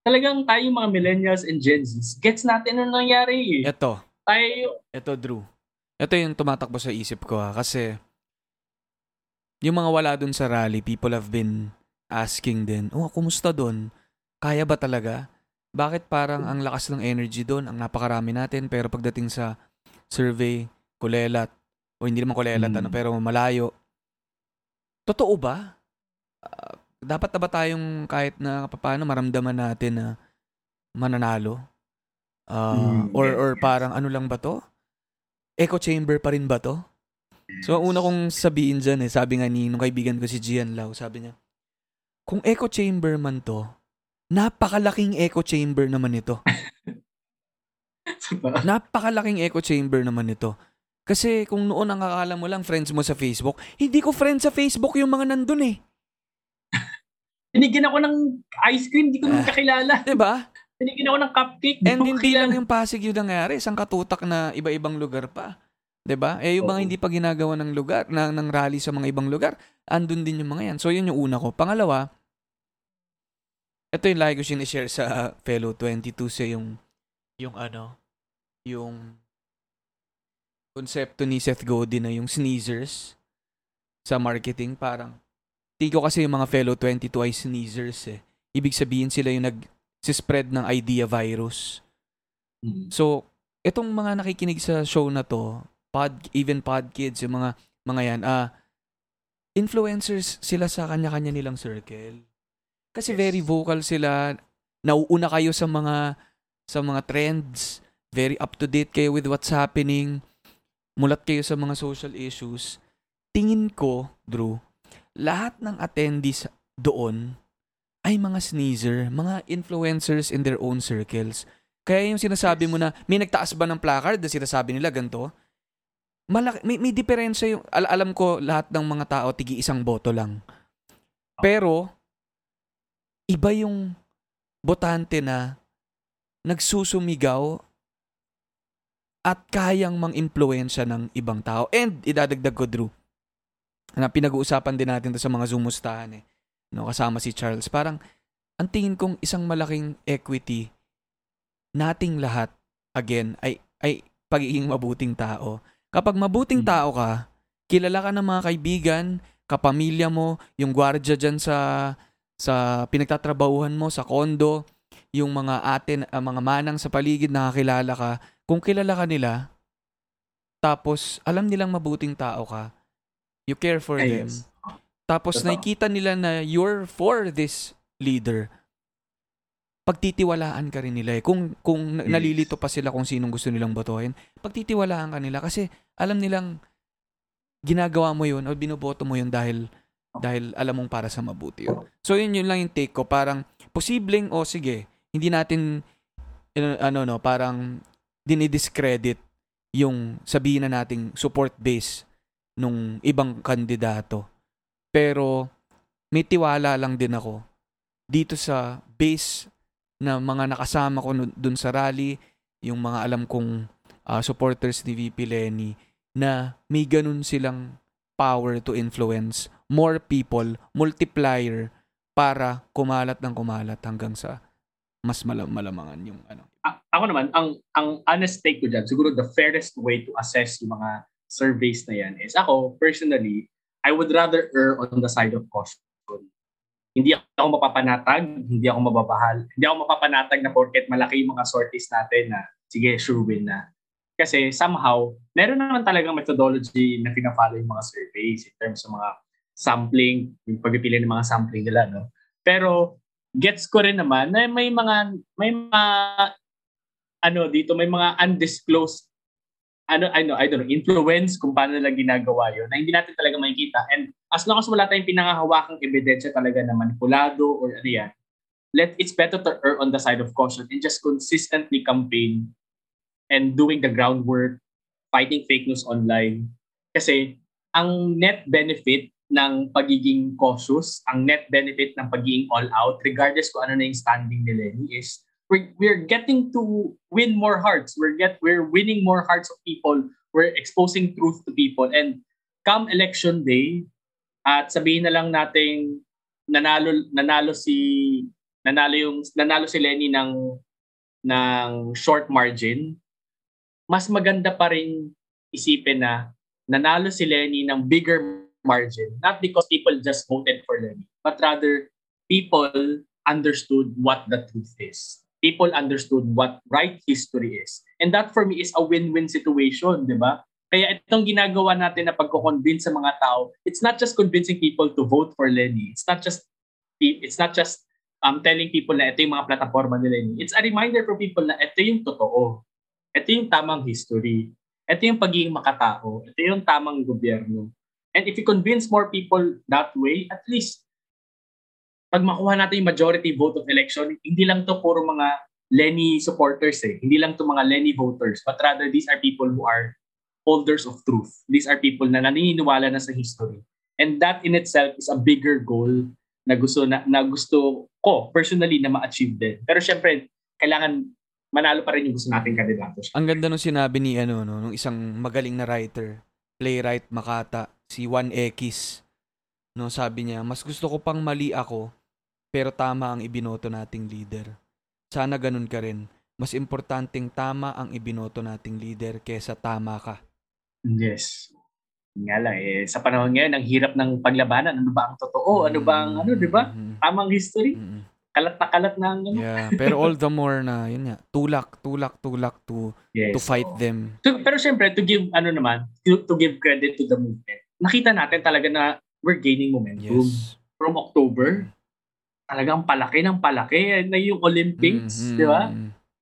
talagang tayo mga millennials and Gen Zs, gets natin ano nangyari eh. Ito, Tayo, ito Drew. Ito yung tumatakbo sa isip ko ha. Kasi, yung mga wala dun sa rally, people have been asking din, oh, kumusta dun? Kaya ba talaga? Bakit parang ang lakas ng energy doon, ang napakarami natin, pero pagdating sa survey, kulelat, o hindi naman kulelat, Hmm. ano, pero malayo. Totoo ba? Ah, dapat na ba tayong kahit na paano maramdaman natin na mananalo? Ah, Hmm, or or parang ano lang ba to? Echo chamber pa rin ba to? So, ang una kong sabihin dyan eh, sabi nga ni nung kaibigan ko si Gian Lau, sabi niya, kung echo chamber man to, napakalaking echo chamber naman ito. Napakalaking echo chamber naman ito. Kasi kung noon ang akala mo lang friends mo sa Facebook, hindi ko friends sa Facebook yung mga nandun eh. Binigyan ako ng ice cream, di ko naman kakilala. 'Di ba? Binigyan ako ng cupcake, And hindi lang yung Pasig yung nangyari, isang katutak na iba-ibang lugar pa. 'Di ba? Eh yung mga hindi pa ginagawa ng lugar, ng, ng rally sa mga ibang lugar, andun din yung mga yan. So yun yung una ko. Pangalawa, ito yung lagi ko sinishare sa fellow 22 sa yung yung ano, yung konsepto ni Seth Godin na yung sneezers sa marketing parang Tingin ko kasi yung mga fellow 22 ay sneezers eh. Ibig sabihin sila yung nag-spread ng idea virus. Mm. So, itong mga nakikinig sa show na to, pod, even pod kids, yung mga, mga yan, ah, influencers sila sa kanya-kanya nilang circle. Kasi Yes. very vocal sila, nauuna kayo sa mga, sa mga trends, very up to date kayo with what's happening, mulat kayo sa mga social issues. Tingin ko, Drew, lahat ng attendees doon ay mga sneezer, mga influencers in their own circles. Kaya yung sinasabi mo na, may nagtaas ba ng placard na sinasabi nila ganito? Malaki, may, may diferensya yung, al- alam ko lahat ng mga tao, tigi isang boto lang. Pero, iba yung botante na nagsusumigaw at kayang mang-impluensya ng ibang tao. And, idadagdag ko, Drew, na pinag-uusapan din natin to sa mga zumustahan eh. No, kasama si Charles. Parang, ang tingin kong isang malaking equity nating lahat, again, ay, ay pagiging mabuting tao. Kapag mabuting Mm. tao ka, kilala ka ng mga kaibigan, kapamilya mo, yung gwardya dyan sa, sa pinagtatrabahuhan mo, sa kondo, yung mga ate, ah, mga manang sa paligid nakakilala ka, kung kilala ka nila, tapos alam nilang mabuting tao ka, you care for Ay, them, yes. Tapos Totoo. nakikita nila na you're for this leader, pagtitiwalaan ka rin nila eh. Kung, kung Yes. nalilito pa sila kung sinong gusto nilang botohin, pagtitiwalaan ka nila kasi alam nilang ginagawa mo yun o binoboto mo yun dahil dahil alam mong para sa mabuti yun. So yun yun lang yung take ko. Parang posibleng o sige, hindi natin ano, ano no, parang dinidiscredit yung sabihin na nating support base nung ibang kandidato. Pero may tiwala lang din ako dito sa base na mga nakasama ko dun sa rally, yung mga alam kong ah, supporters ni VP Lenny na may ganun silang power to influence more people, multiplier para kumalat ng kumalat hanggang sa mas malam malamangan yung ano. A- ako naman, ang ang honest take ko dyan, siguro the fairest way to assess yung mga surveys na yan is ako, personally, I would rather err on the side of caution. Hindi ako mapapanatag, hindi ako mababahal, hindi ako mapapanatag na porket malaki yung mga sorties natin na sige, sure win na. Kasi somehow, meron naman talagang methodology na pina-follow yung mga surveys in terms of mga sampling, yung pagpipili ng mga sampling nila, no? Pero gets ko rin naman na may mga may mga ano dito may mga undisclosed ano I know I don't know influence kung paano nila ginagawa yun na hindi natin talaga makikita. And as long as wala tayong pinangahawakang ebidensya talaga na manipulado or ano yan let it's better to err on the side of caution and just consistently campaign and doing the groundwork fighting fake news online. Kasi ang net benefit ng pagiging cautious, ang net benefit ng pagiging all out, regardless kung ano na yung standing ni Lenny, is we're, we're getting to win more hearts. We're get we're winning more hearts of people. We're exposing truth to people. And come election day, at sabihin na lang nating nanalo nanalo si nanalo yung nanalo si Lenny ng ng short margin, mas maganda pa rin isipin na nanalo si Lenny ng bigger margin. Not because people just voted for Lenny, but rather people understood what the truth is. People understood what right history is. And that for me is a win-win situation, di ba? Kaya itong ginagawa natin na pagko-convince sa mga tao, it's not just convincing people to vote for Lenny. It's not just it's not just um, telling people na ito yung mga plataforma ni Lenny. It's a reminder for people na ito yung totoo. Ito yung tamang history. Ito yung pagiging makatao. Ito yung tamang gobyerno. And if you convince more people that way, at least pag makuha natin yung majority vote of election, hindi lang to puro mga Lenny supporters eh. Hindi lang to mga Lenny voters, but rather these are people who are holders of truth. These are people na naniniwala na sa history. And that in itself is a bigger goal na gusto na, na gusto ko personally na ma-achieve din. Pero syempre, kailangan manalo pa rin yung gusto nating kandidato. Ang ganda nung sinabi ni ano no, nung isang magaling na writer, playwright Makata, si 1X. No, sabi niya, mas gusto ko pang mali ako, pero tama ang ibinoto nating leader. Sana ganun ka rin. Mas importanteng tama ang ibinoto nating leader kesa tama ka. Yes. Nga lang eh, sa panahon ngayon, ang hirap ng paglabanan. Ano ba ang totoo? Ano ba ang ano, di ba? Mhm. Tamang history. Mhm. Kalat na kalat na ang ano. Yeah, pero all the more na yun nga, tulak, tulak, tulak to Yes. to fight them. To- pero syempre, to give, ano naman, to, to give credit to the movement, nakita natin talaga na we're gaining momentum. Yes. From October, talagang palaki ng palaki. Na yung Olympics, Mhm. di ba?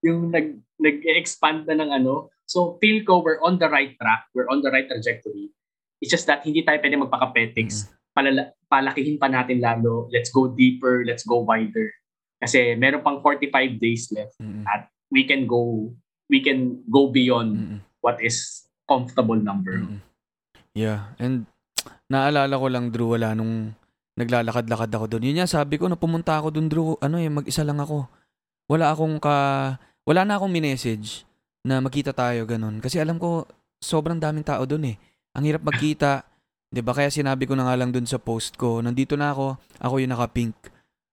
Yung nag, nag-expand na ng ano. So, feel ko we're on the right track. We're on the right trajectory. It's just that hindi tayo pwede magpaka-petics. Palala, palakihin pa natin lalo. Let's go deeper. Let's go wider. Kasi meron pang 45 days left. Mhm. We can go we can go beyond Mhm. what is comfortable number. Mm. Yeah, and naalala ko lang Drew wala nung naglalakad-lakad ako doon. Yun nga sabi ko na pumunta ako doon Drew, ano eh mag-isa lang ako. Wala akong ka wala na akong minessage na magkita tayo ganun kasi alam ko sobrang daming tao doon eh. Ang hirap magkita, 'di ba? Kaya sinabi ko na nga lang doon sa post ko, nandito na ako, ako yung naka-pink.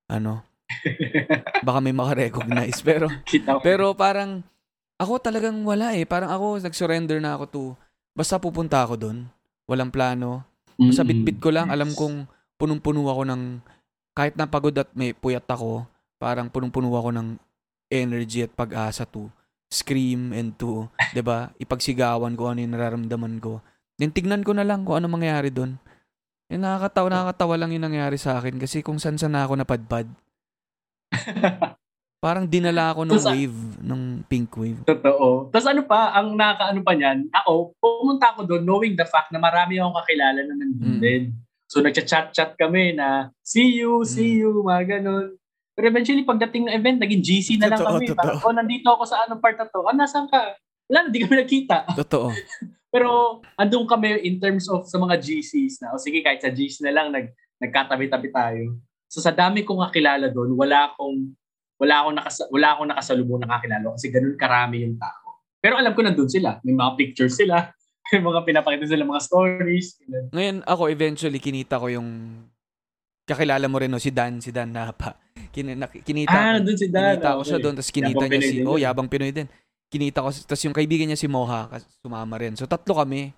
Ano? Baka may makarecognize pero pero parang ako talagang wala eh. Parang ako nag-surrender na ako to basta pupunta ako doon. Walang plano. Basta bit-bit ko lang, alam kong punong-puno ako ng kahit napagod at may puyat ako, parang punong-puno ako ng energy at pag-asa to scream and to, 'di ba? Ipagsigawan ko ano yung nararamdaman ko. Then tignan ko na lang kung ano mangyayari doon. Eh, nakakatawa, nakakatawa lang yung nangyari sa akin kasi kung saan saan ako napadpad. Parang dinala ako ng So, sa- wave, ng pink wave. Totoo. Tapos ano pa, ang nakakaano pa niyan, ako, pumunta ako doon knowing the fact na marami akong kakilala na nandun Mm. din. So nagchat-chat kami na, see you, see you, mga ganun. Pero eventually, pagdating ng event, naging GC na lang Totoo, kami. totoo. Parang, oh, nandito ako sa anong part na to. Ah, nasan ka? Wala, hindi kami nagkita. Totoo. Pero andun kami in terms of sa mga GCs na, o sige, kahit sa GC na lang, nag, nagkatabi-tabi tayo. So sa dami kong kakilala doon, wala akong wala akong nakas wala akong nakasalubong na kakilala kasi ganun karami yung tao. Pero alam ko nandun sila. May mga pictures sila. May mga pinapakita sila mga stories. ganun. Ngayon, ako eventually kinita ko yung kakilala mo rin no, si Dan, si Dan Napa. Kin, nak- kinita Ah, nandun si Dan. Kinita ko siya doon, tapos kinita Yabang niya si, din oh. Yabang Pinoy din. Kinita ko, tapos yung kaibigan niya si Moha, sumama rin. So, tatlo kami.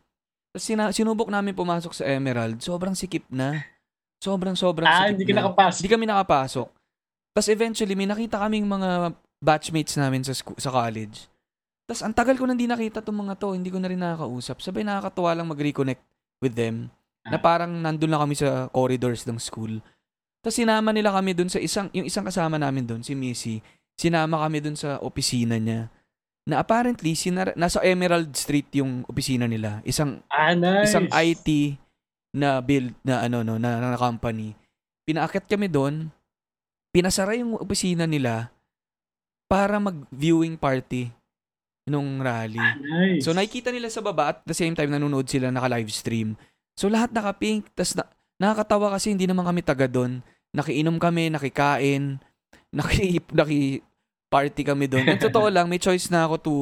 Tapos sina- sinubok namin pumasok sa Emerald, sobrang sikip na. Sobrang, sobrang Ah, sikip hindi na. nakapasok. Hindi kami nakapasok. Tapos eventually, may nakita kaming mga batchmates namin sa, sa college. Tapos ang tagal ko nang di nakita tong mga to, hindi ko na rin nakakausap. Sabay nakakatuwa lang mag-reconnect with them. Na Ah. parang nandun lang kami sa corridors ng school. Tapos sinama nila kami dun sa isang, yung isang kasama namin dun, si Missy, sinama kami dun sa opisina niya. Na apparently, sinar- nasa Emerald Street yung opisina nila. Isang Ah, nice. isang IT na build na ano no na, na company. Pinaakyat kami doon. Pinasara yung opisina nila para mag-viewing party nung rally. Ah, nice. So nakikita nila sa baba at the same time nanonood sila naka-live stream. So lahat naka-pink. Tapos na, nakakatawa kasi hindi naman kami taga doon. Nakiinom kami, nakikain, naki, naki party kami doon. And totoo lang, may choice na ako to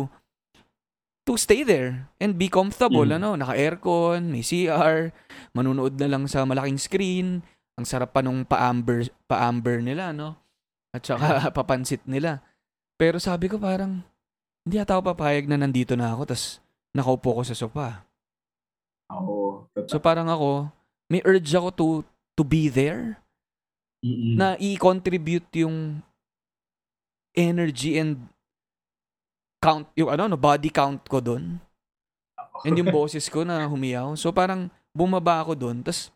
to stay there and be comfortable. Mm. Ano, naka-aircon, may CR, manunood na lang sa malaking screen. Ang sarap pa nung pa-amber, pa-amber nila, no? At saka papansit nila. Pero sabi ko parang, hindi ata ako papayag na nandito na ako, tas nakaupo ko sa sofa. Oo. So parang ako, may urge ako to to be there, Mm-mm. na i-contribute yung energy and count, yung ano, no, body count ko doon. And yung boses ko na humiyaw. So parang bumaba ako doon, tas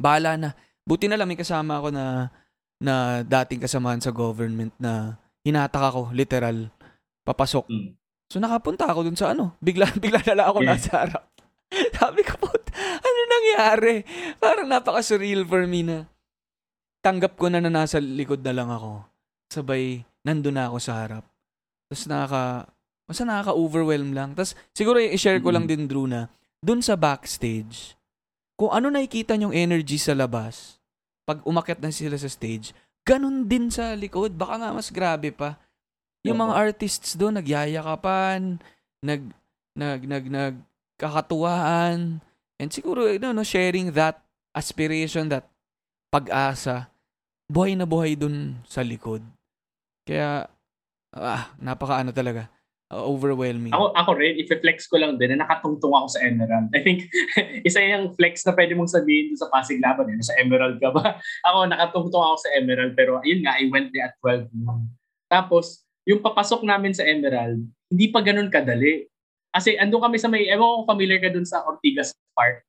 bahala na. Buti na lang may kasama ako na na dating kasamahan sa government na hinatak ako, literal, papasok. Mm. So nakapunta ako dun sa ano, bigla bigla na lang ako Yeah. nasa harap. Sabi ko po, ano nangyari? Parang napaka-surreal for me na tanggap ko na na nasa likod na lang ako. Sabay, nandun na ako sa harap. Tapos nakaka, basta nakaka-overwhelm lang. Tapos siguro i-share ko lang din, Drew, na dun sa backstage, kung ano nakikita yung energy sa labas, pag umakyat na sila sa stage, ganun din sa likod. Baka nga mas grabe pa. Yung mga Oo. artists doon, nagyayakapan, nag, nag, nag, nag, kakatuwaan, and siguro, you know, no, sharing that aspiration, that pag-asa, buhay na buhay dun sa likod. Kaya, ah, napaka ano talaga, uh, overwhelming. Ako, ako rin, i-flex ko lang din na nakatungtong ako sa Emerald. I think, isa yung flex na pwede mong sabihin doon sa Pasig Laban. Eh. Sa Emerald ka ba? ako, nakatungtong ako sa Emerald. Pero ayun nga, I went there at 12 noon. Tapos, yung papasok namin sa Emerald, hindi pa ganun kadali. Kasi andun kami sa may, ewan kung familiar ka dun sa Ortigas Park.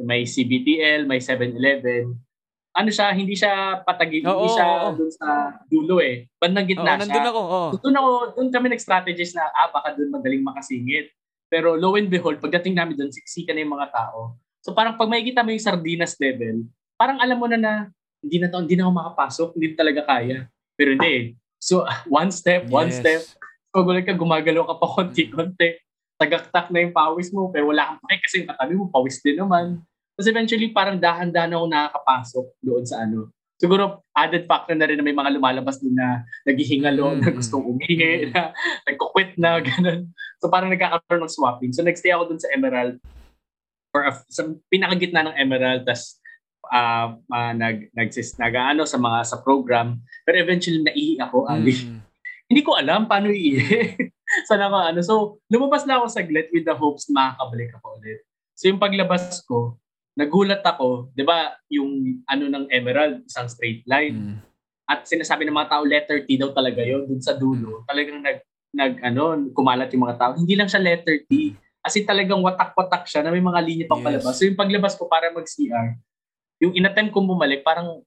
May CBTL, may 7-Eleven. Ano siya, hindi siya patagin, Oo, hindi siya oo. dun sa dulo eh. Bandang Oo, gitna siya. nandun ako, oo. So, doon ako, doon kami nag-strategize na, ah, baka doon madaling makasingit. Pero lo and behold, pagdating namin doon, siksika na yung mga tao. So parang pag makikita mo yung sardinas level, parang alam mo na na, hindi na, to, hindi na ako makapasok, hindi talaga kaya. Pero hindi eh. So, one step, one Yes. step. So, gulat ka, gumagalaw ka pa konti-konti. Tagaktak na yung pawis mo, pero wala kang pake kasi yung katabi mo, pawis din naman. Tapos eventually, parang dahan-dahan ako nakakapasok doon sa ano. Siguro, added factor na rin na may mga lumalabas din na naghihingalo, Mm, na mm. gustong umihi, na nagko-quit na, ganun. So parang nagkakaroon ng swapping. So nagstay ako dun sa Emerald for a, sa pinakagitna ng Emerald, tas uh, uh, nag, nagsis, nag, ano, sa mga sa program. Pero eventually, naihi ako, Ali. Mm. Hindi ko alam paano iihi. Sana ko ano. So, lumabas na ako saglit with the hopes na makakabalik ako ulit. So, yung paglabas ko, nagulat ako, di ba, yung ano ng Emerald, isang straight line. Mm. at sinasabi ng mga tao letter T daw talaga yon dun sa dulo. Talagang nag nag ano, kumalat yung mga tao. Hindi lang siya letter T. As in talagang watak-watak siya na may mga linya pang Yes. palabas. So yung paglabas ko para mag-CR, yung inattempt kong bumalik, parang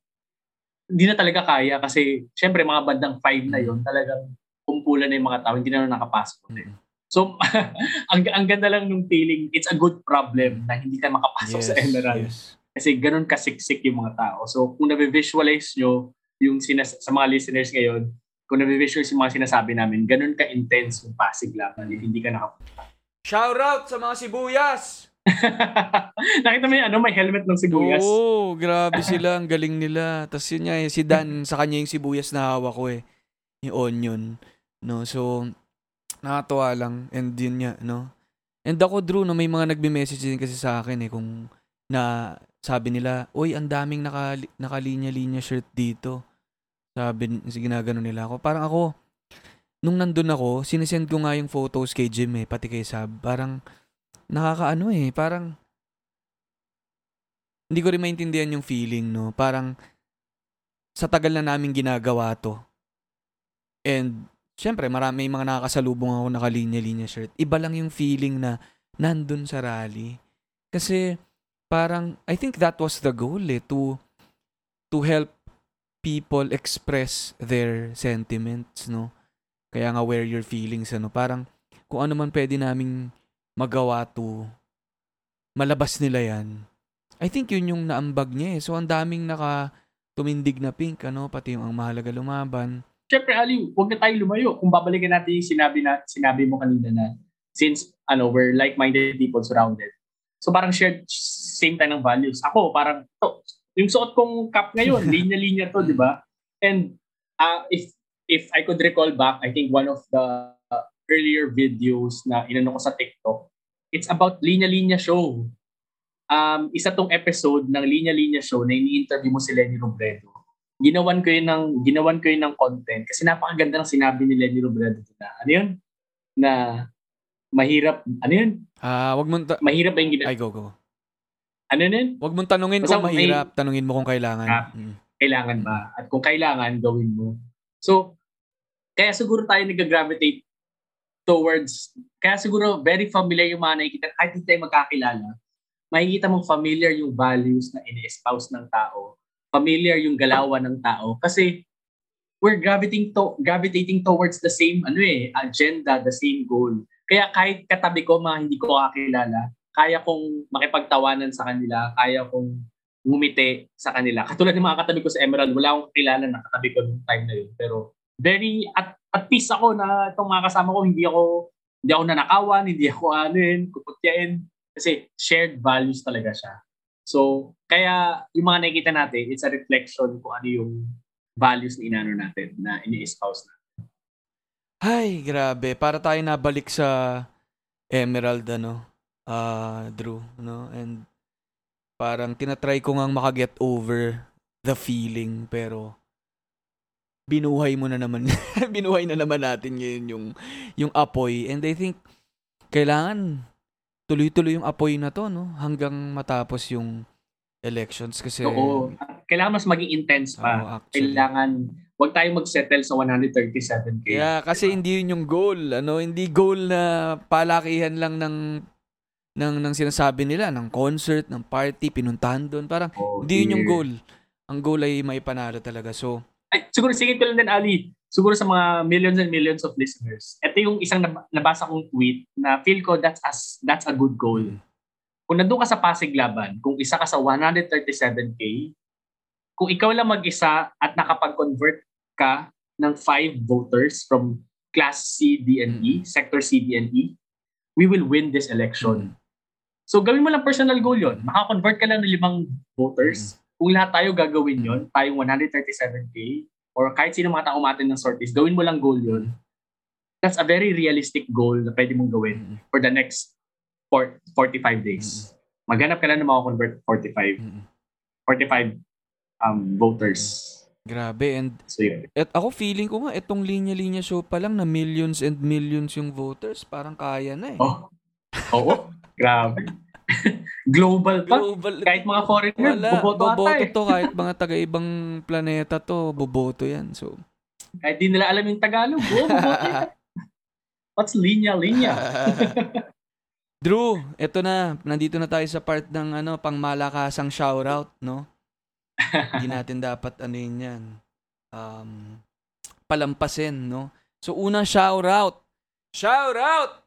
hindi na talaga kaya kasi syempre mga bandang 5 na yon talagang kumpulan na yung mga tao, hindi na nakapasok. ulit. Mm. So, ang, ang ganda lang nung feeling, it's a good problem na hindi ka makapasok sa Emerald. yes. Kasi ganun kasiksik yung mga tao. So, kung na-visualize nyo yung sinas- sa mga listeners ngayon, kung na-visualize yung mga sinasabi namin, ganun ka-intense yung Pasig Laban. if Hindi ka nakapunta. Shout out sa mga sibuyas! Nakita mo yung ano, may helmet ng sibuyas. Oo, grabe sila. Ang galing nila. Tapos yun nga, eh, si Dan, sa kanya yung sibuyas na hawak ko eh. Yung onion. No, so, nakatuwa lang. And yun nga, no. And ako, Drew, no, may mga nagme-message din kasi sa akin eh, kung na sabi nila, uy, ang daming naka, nakalinya-linya shirt dito. Sabi, ginagano nila ako. Parang ako, nung nandun ako, sinesend ko nga yung photos kay Jim eh, pati kay Sab. Parang, nakakaano eh, parang, hindi ko rin maintindihan yung feeling, no? Parang, sa tagal na namin ginagawa to, and, syempre, marami mga nakakasalubong ako nakalinya-linya shirt. Iba lang yung feeling na nandun sa rally. Kasi, parang, I think that was the goal eh, to, to help people express their sentiments, no? Kaya nga, wear your feelings, ano? Parang, kung ano man pwede naming magawa to, malabas nila yan. I think yun yung naambag niya eh. So, ang daming naka tumindig na pink, ano, pati yung ang mahalaga lumaban. Siyempre, Ali, huwag na tayo lumayo. Kung babalikan natin yung sinabi, na, sinabi mo kanina na since ano we're like-minded people surrounded. So parang shared same tayo ng values. Ako, parang to, yung suot kong cap ngayon, linya-linya to, di ba? And uh, if if I could recall back, I think one of the earlier videos na inano ko sa TikTok, it's about linya-linya show. Um, isa tong episode ng linya-linya show na ini-interview mo si Lenny Robredo ginawan ko yun ng ginawan ko yun ng content kasi napakaganda ng sinabi ni Lenny Robredo na ano yun na mahirap ano yun Ah, wag mong ta- mahirap ba yung gina- Ay, go, go. ano yun Wag mong tanungin Basta kung may- mahirap, tanungin mo kung kailangan. Ah. Mm. kailangan ba at kung kailangan gawin mo so kaya siguro tayo nag-gravitate towards kaya siguro very familiar yung mga nakikita kahit hindi tayo magkakilala makikita mong familiar yung values na ini-espouse ng tao familiar yung galawan ng tao. Kasi we're gravitating to gravitating towards the same ano eh agenda the same goal. Kaya kahit katabi ko mga hindi ko kakilala kaya kong makipagtawanan sa kanila kaya kong ngumiti sa kanila. Katulad ng mga katabi ko sa Emerald wala akong kakilala na katabi ko nung time na yun. Pero very at at peace ako na itong mga kasama ko hindi ako hindi ako nanakawan hindi ako ano yun kuputyain kasi shared values talaga siya So, kaya yung mga nakikita natin, it's a reflection kung ano yung values na inano natin, na ini-espouse na. Ay, grabe. Para tayo nabalik sa Emerald, ano, ah Drew, no? And parang tinatry ko ngang makaget over the feeling, pero binuhay mo na naman. binuhay na naman natin ngayon yung, yung apoy. And I think, kailangan tuloy-tuloy yung apoy na to, no? Hanggang matapos yung elections. Kasi, Oo. Kailangan mas maging intense pa. actually. Kailangan, wag tayong mag-settle sa 137K. Yeah, kasi Diba? hindi yun yung goal. Ano, hindi goal na palakihan lang ng ng ng sinasabi nila ng concert, ng party, pinuntahan doon. Parang Oo, hindi yun yung goal. Ang goal ay may panalo talaga. So, Ay, siguro, sige ko lang din, Ali. Siguro sa mga millions and millions of listeners, ito yung isang nab- nabasa kong tweet na feel ko that's, as, that's a good goal. Kung nandun ka sa Pasig Laban, kung isa ka sa 137K, kung ikaw lang mag-isa at nakapag-convert ka ng five voters from Class C, D, and E, Sector C, D, and E, we will win this election. So gawin mo lang personal goal yon. Makakonvert ka lang ng limang voters. Kung lahat tayo gagawin yon, tayong 137K, or kahit sino mga tao umatin ng sorties, gawin mo lang goal yon. That's a very realistic goal na pwede mong gawin mm, for the next four- 45 days. Maghanap ka lang ng mga convert 45, mm, 45 um, voters. grabe. And So yun. et, ako feeling ko nga, itong linya-linya show pa lang na millions and millions yung voters, parang kaya na eh. Oh. Oo. Grabe. Global pa. Global. Kahit mga foreigner, Wala, boboto ata boboto eh. to kahit mga taga-ibang planeta to, boboto yan. So, Kahit di nila alam yung Tagalog, oh, boboto yan. What's linya, linya? Drew, eto na. Nandito na tayo sa part ng ano, pangmalakasang shoutout, no? Hindi natin dapat ano yun yan. Um, palampasin, no? So, unang shoutout. Shoutout!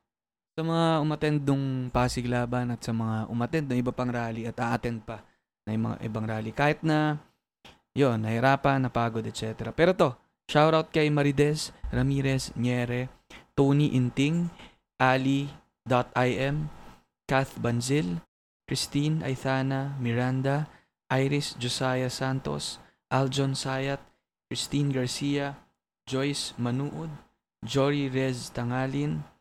Sa mga umattend nung Pasig Laban at sa mga umattend ng iba pang rally at a-attend pa na mga ibang rally. Kahit na, yon nahirapan, napagod, etc. Pero to, shoutout kay Marides, Ramirez, Nyere, Tony Inting, Ali.im, Kath Banzil, Christine Aithana Miranda, Iris Josiah Santos, Aljon Sayat, Christine Garcia, Joyce Manuod, Jory Rez Tangalin,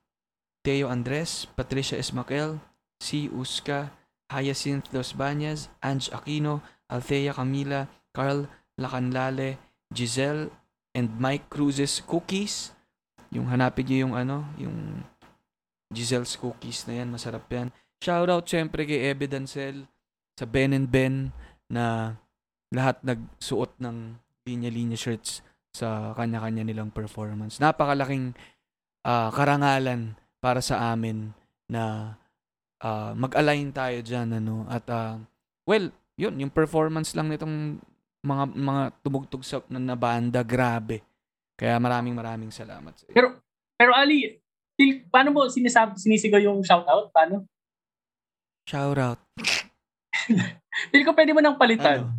Teo Andres, Patricia Esmaquel, C. Usca, Hyacinth Dos Bañas, Ange Aquino, Althea Camila, Carl Lacanlale, Giselle, and Mike Cruz's Cookies. Yung hanapin niyo yung ano, yung Giselle's Cookies na yan, masarap yan. Shoutout syempre kay Ebe Dancel sa Ben and Ben na lahat nagsuot ng linya-linya shirts sa kanya-kanya nilang performance. Napakalaking ah, karangalan para sa amin na ah, mag-align tayo dyan. Ano? At ah, well, yun, yung performance lang nitong mga mga tumugtog sa na, na banda, grabe. Kaya maraming maraming salamat sa iyo. Pero, pero Ali, til- paano mo sinisab sinisigaw yung shoutout? Paano? Shout out. Feel ko pwede mo nang palitan. Ano?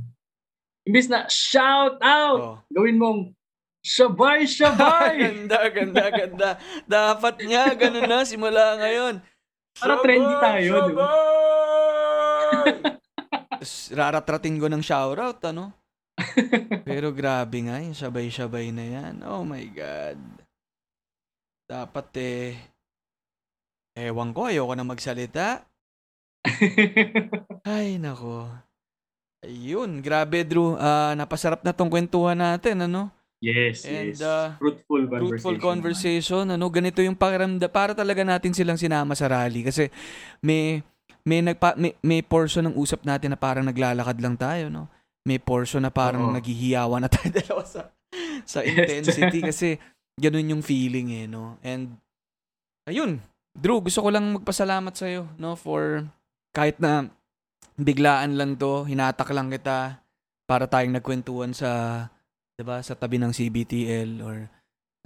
Imbis na shout out, Oh. gawin mong shabay, shabay. ganda, ganda, ganda. Dapat nga, ganun na, simula ngayon. Para trendy tayo, di ba? Tapos raratratin ko ng shoutout, ano? Pero grabe nga, yung sabay-sabay na yan. Oh my God. Dapat eh, ewan ko, ayoko na magsalita. Ay, nako. Ayun, grabe Drew. Ah, napasarap na tong kwentuhan natin, ano? Yes, And, yes. uh, fruitful conversation. fruitful conversation. Ano, ganito yung pakiramdam. Para talaga natin silang sinama sa rally. Kasi may, may, nagpa, may, may portion ng usap natin na parang naglalakad lang tayo, no? May portion na parang Oo. naghihiyawan na tayo dalawa sa, sa Yes. intensity. kasi ganun yung feeling eh, no? And, ayun. Drew, gusto ko lang magpasalamat sa'yo, no? For, kahit na biglaan lang to, hinatak lang kita para tayong nagkwentuhan sa 'di ba sa tabi ng CBTL or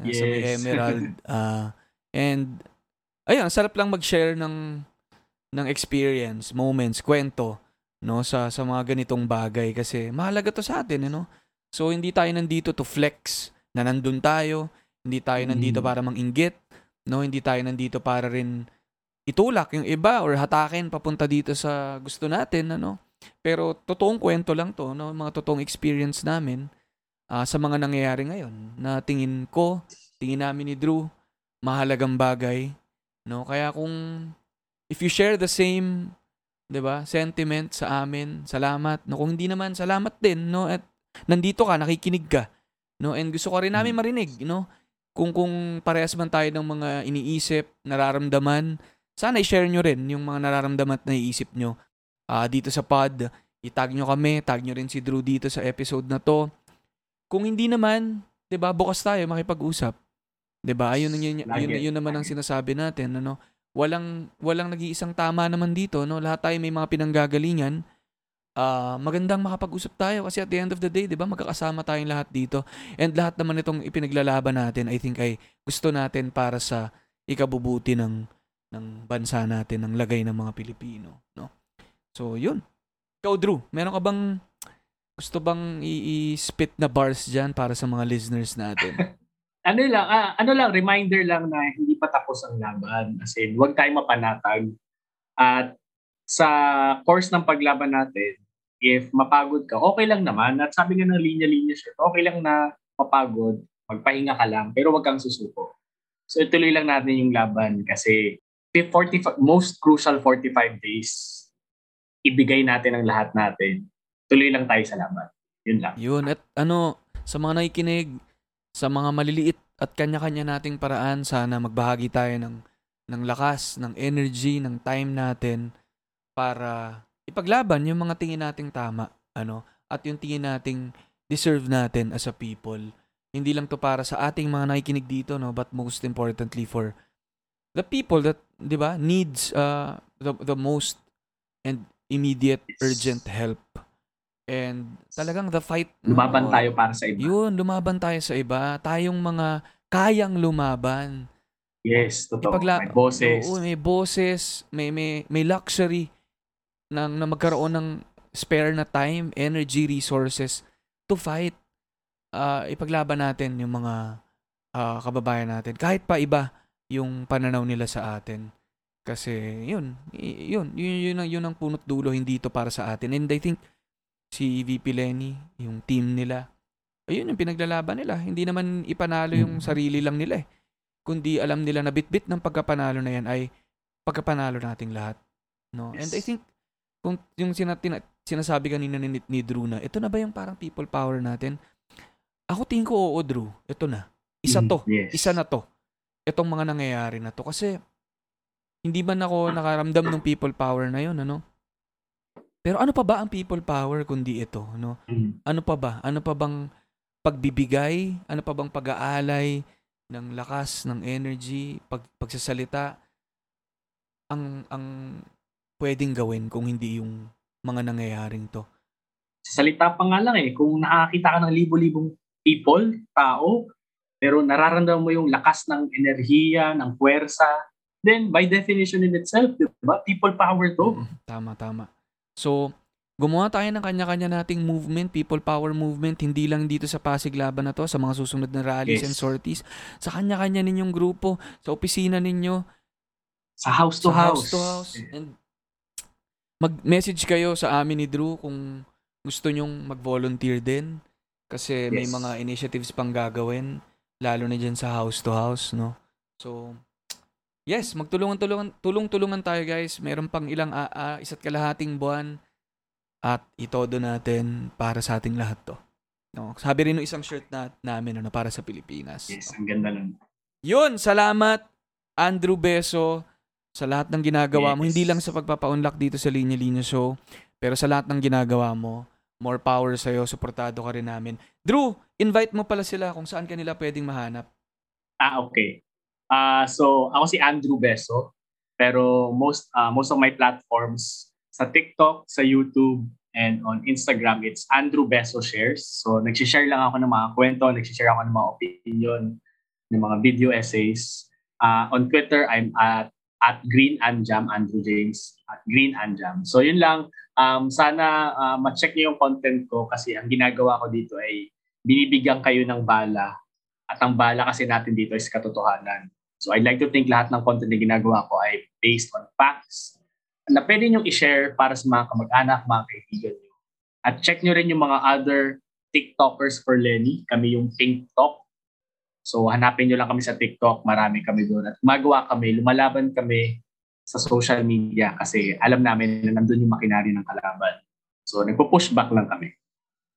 uh, sa may Yes. Emerald ah. And ayun sarap lang mag-share ng ng experience, moments, kwento no sa sa mga ganitong bagay kasi mahalaga to sa atin ano so hindi tayo nandito to flex na nandun tayo hindi tayo nandito Mm. para manginggit no? Hindi tayo nandito para rin itulak yung iba or hatakin papunta dito sa gusto natin ano? Pero totoong kwento lang to no? Mga totoong experience namin ah, sa mga nangyayari ngayon na tingin ko tingin namin ni Drew mahalagang bagay no? Kaya kung if you share the same 'di ba sentiment sa amin salamat no? Kung hindi naman salamat din no? At nandito ka nakikinig ka no? And gusto ko rin namin marinig no? Kung kung parehas man tayo ng mga iniisip nararamdaman sana i-share nyo rin yung mga nararamdaman at naiisip nyo. Ah, dito sa pod. Itag nyo kami, tag nyo rin si Drew dito sa episode na to. Kung hindi naman, 'di ba bukas tayo makipag-usap. 'Di ba Ayun, yun, yun, yun, yun naman ang sinasabi natin. Ano? Walang, walang nag-iisang tama naman dito. No? Lahat tayo may mga pinanggagalingan. Ah, magandang makapag-usap tayo kasi at the end of the day, 'di ba, magkakasama tayong lahat dito. And lahat naman itong ipinaglalaban natin, I think ay gusto natin para sa ikabubuti ng ng bansa natin, ng lagay ng mga Pilipino, no? So, yun. Ikaw, Drew, meron ka bang gusto bang i-spit na bars dyan para sa mga listeners natin? ano lang, ah, ano lang, reminder lang na hindi pa tapos ang laban. As in, huwag tayong mapanatag. At sa course ng paglaban natin, if mapagod ka, okay lang naman. At sabi nga ng linya-linya shirt, okay lang na mapagod, magpahinga ka lang, pero huwag kang susuko. So ituloy lang natin yung laban kasi 45, most crucial 45 days, ibigay natin ang lahat natin. Tuloy lang tayo sa laban. Yun lang. Yun. At ano, sa mga nakikinig, sa mga maliliit at kanya-kanya nating paraan, sana magbahagi tayo ng, ng lakas, ng energy, ng time natin para ipaglaban yung mga tingin nating tama, ano, at yung tingin nating deserve natin as a people. Hindi lang to para sa ating mga nakikinig dito, no, but most importantly for the people that, 'di ba, needs uh, the the most and immediate urgent help. And talagang the fight no, Lumaban tayo para sa iba. Yun, lumaban tayo sa iba. Tayong mga kayang lumaban. Yes, totoo. Ipagla- May boses. Oo, may boses, may may may luxury ng na magkaroon ng spare na time, energy, resources to fight. Ah, ipaglaban natin yung mga ah, kababayan natin. Kahit pa iba yung pananaw nila sa atin. Kasi yun, y- yun, yun, yun, ang, yun ang punot dulo, hindi ito para sa atin. And I think si VP Lenny, yung team nila, ayun yung pinaglalaban nila. Hindi naman ipanalo yung sarili lang nila eh. Kundi alam nila na bitbit ng pagkapanalo na yan ay pagkapanalo nating lahat. No? And I Yes. think kung yung sina- tina- sinasabi kanina ni, ni Drew na, ito na ba yung parang people power natin? Ako tingin ko, oo, Drew. Ito na. Isa Mm, to. Yes. Isa na to. Itong mga nangyayari na to. Kasi, hindi man ako nakaramdam ng people power na yun, ano? Pero ano pa ba ang people power kundi ito, ano? Mm. Ano pa ba? Ano pa bang pagbibigay? Ano pa bang pag-aalay ng lakas, ng energy, pag, pagsasalita? Ang, ang pwedeng gawin kung hindi yung mga nangyayaring to. Sa salita pa nga lang eh, kung nakakita ka ng libo-libong people, tao, pero nararamdaman mo yung lakas ng enerhiya, ng puwersa, then by definition in itself, di ba? People power to. Mm, Tama, tama. So, gumawa tayo ng kanya-kanya nating movement, people power movement, hindi lang dito sa Pasig Laban na to, sa mga susunod na rallies Yes. and sorties, sa kanya-kanya ninyong grupo, sa opisina ninyo, Sa house sa to house. house to house. And mag-message kayo sa amin ni Drew kung gusto nyong mag-volunteer din. Kasi may Yes. mga initiatives pang gagawin, lalo na dyan sa house to house, no? So, yes, magtulungan-tulungan, tulong-tulungan tayo guys. Meron pang ilang ah, ah, isa't kalahating buwan at itodo natin para sa ating lahat to. No, sabi rin ng isang shirt na, namin ano, para sa Pilipinas. Yes, ang ganda nun. Yun, salamat Andrew Beso sa lahat ng ginagawa mo. Yes. Hindi lang sa pagpapa-unlock dito sa Linya Linya Show, pero sa lahat ng ginagawa mo. More power sa'yo, suportado ka rin namin. Drew, invite mo pala sila kung saan kanila pwedeng mahanap. Ah, okay. Ah, so ako si Andrew Beso, pero most ah, most of my platforms sa TikTok, sa YouTube, and on Instagram, it's Andrew Beso Shares. So nag-share lang ako ng mga kwento, nag-share ako ng mga opinion, ng mga video essays. Ah, on Twitter, I'm at at Green Anjam, Andrew James, at Green Anjam. So yun lang, um, sana ah, ma-check niyo yung content ko kasi ang ginagawa ko dito ay binibigyan kayo ng bala at ang bala kasi natin dito is katotohanan. So I'd like to think lahat ng content na ginagawa ko ay based on facts na pwede nyo i-share para sa mga kamag-anak, mga kaibigan nyo. At check nyo rin yung mga other TikTokers for Lenny. Kami yung Pink Talk. So hanapin nyo lang kami sa TikTok. Marami kami doon. At gumagawa kami, lumalaban kami sa social media kasi alam namin na nandun yung makinari ng kalaban. So nagpo-push back lang kami.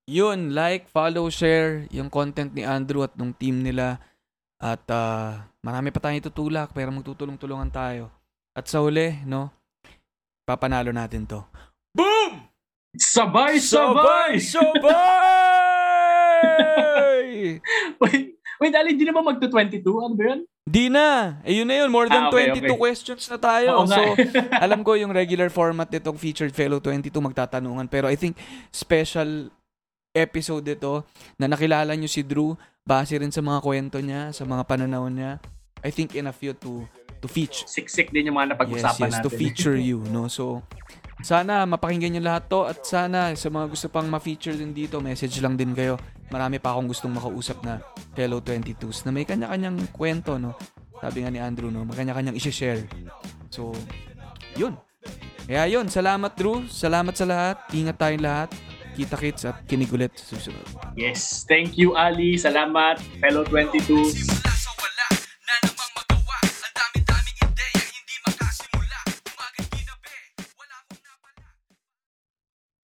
Yun, like, follow, share yung content ni Andrew at ng team nila. At ah, marami pa tayong tutulak pero magtutulong-tulungan tayo. At sa huli, no, papanalo natin to. Boom! Sabay! Sabay! Sabay! wait, wait, Ali, di naman magto-22? Ano ba yun? Di na. Eh, yun na yun. More than Ah, okay, 22 okay. questions na tayo. Oo so, eh. alam ko yung regular format nitong featured fellow 22 magtatanungan. Pero I think special episode ito na nakilala nyo si Drew base rin sa mga kwento niya, sa mga pananaw niya. I think enough yun to to feature. Siksik din yung mga Yes, napag-usapan yes, natin. to feature you, no? So, sana mapakinggan nyo lahat to at sana sa mga gusto pang ma-feature din dito, message lang din kayo. Marami pa akong gustong makausap na fellow 22s na may kanya-kanyang kwento, no? Sabi nga ni Andrew, no? May kanya-kanyang isi-share. So, yun. Kaya yun, salamat Drew. Salamat sa lahat. Ingat tayong lahat. Kita-kits at kinig ulit sa susunod. Yes. Thank you, Ali. Salamat, fellow 22.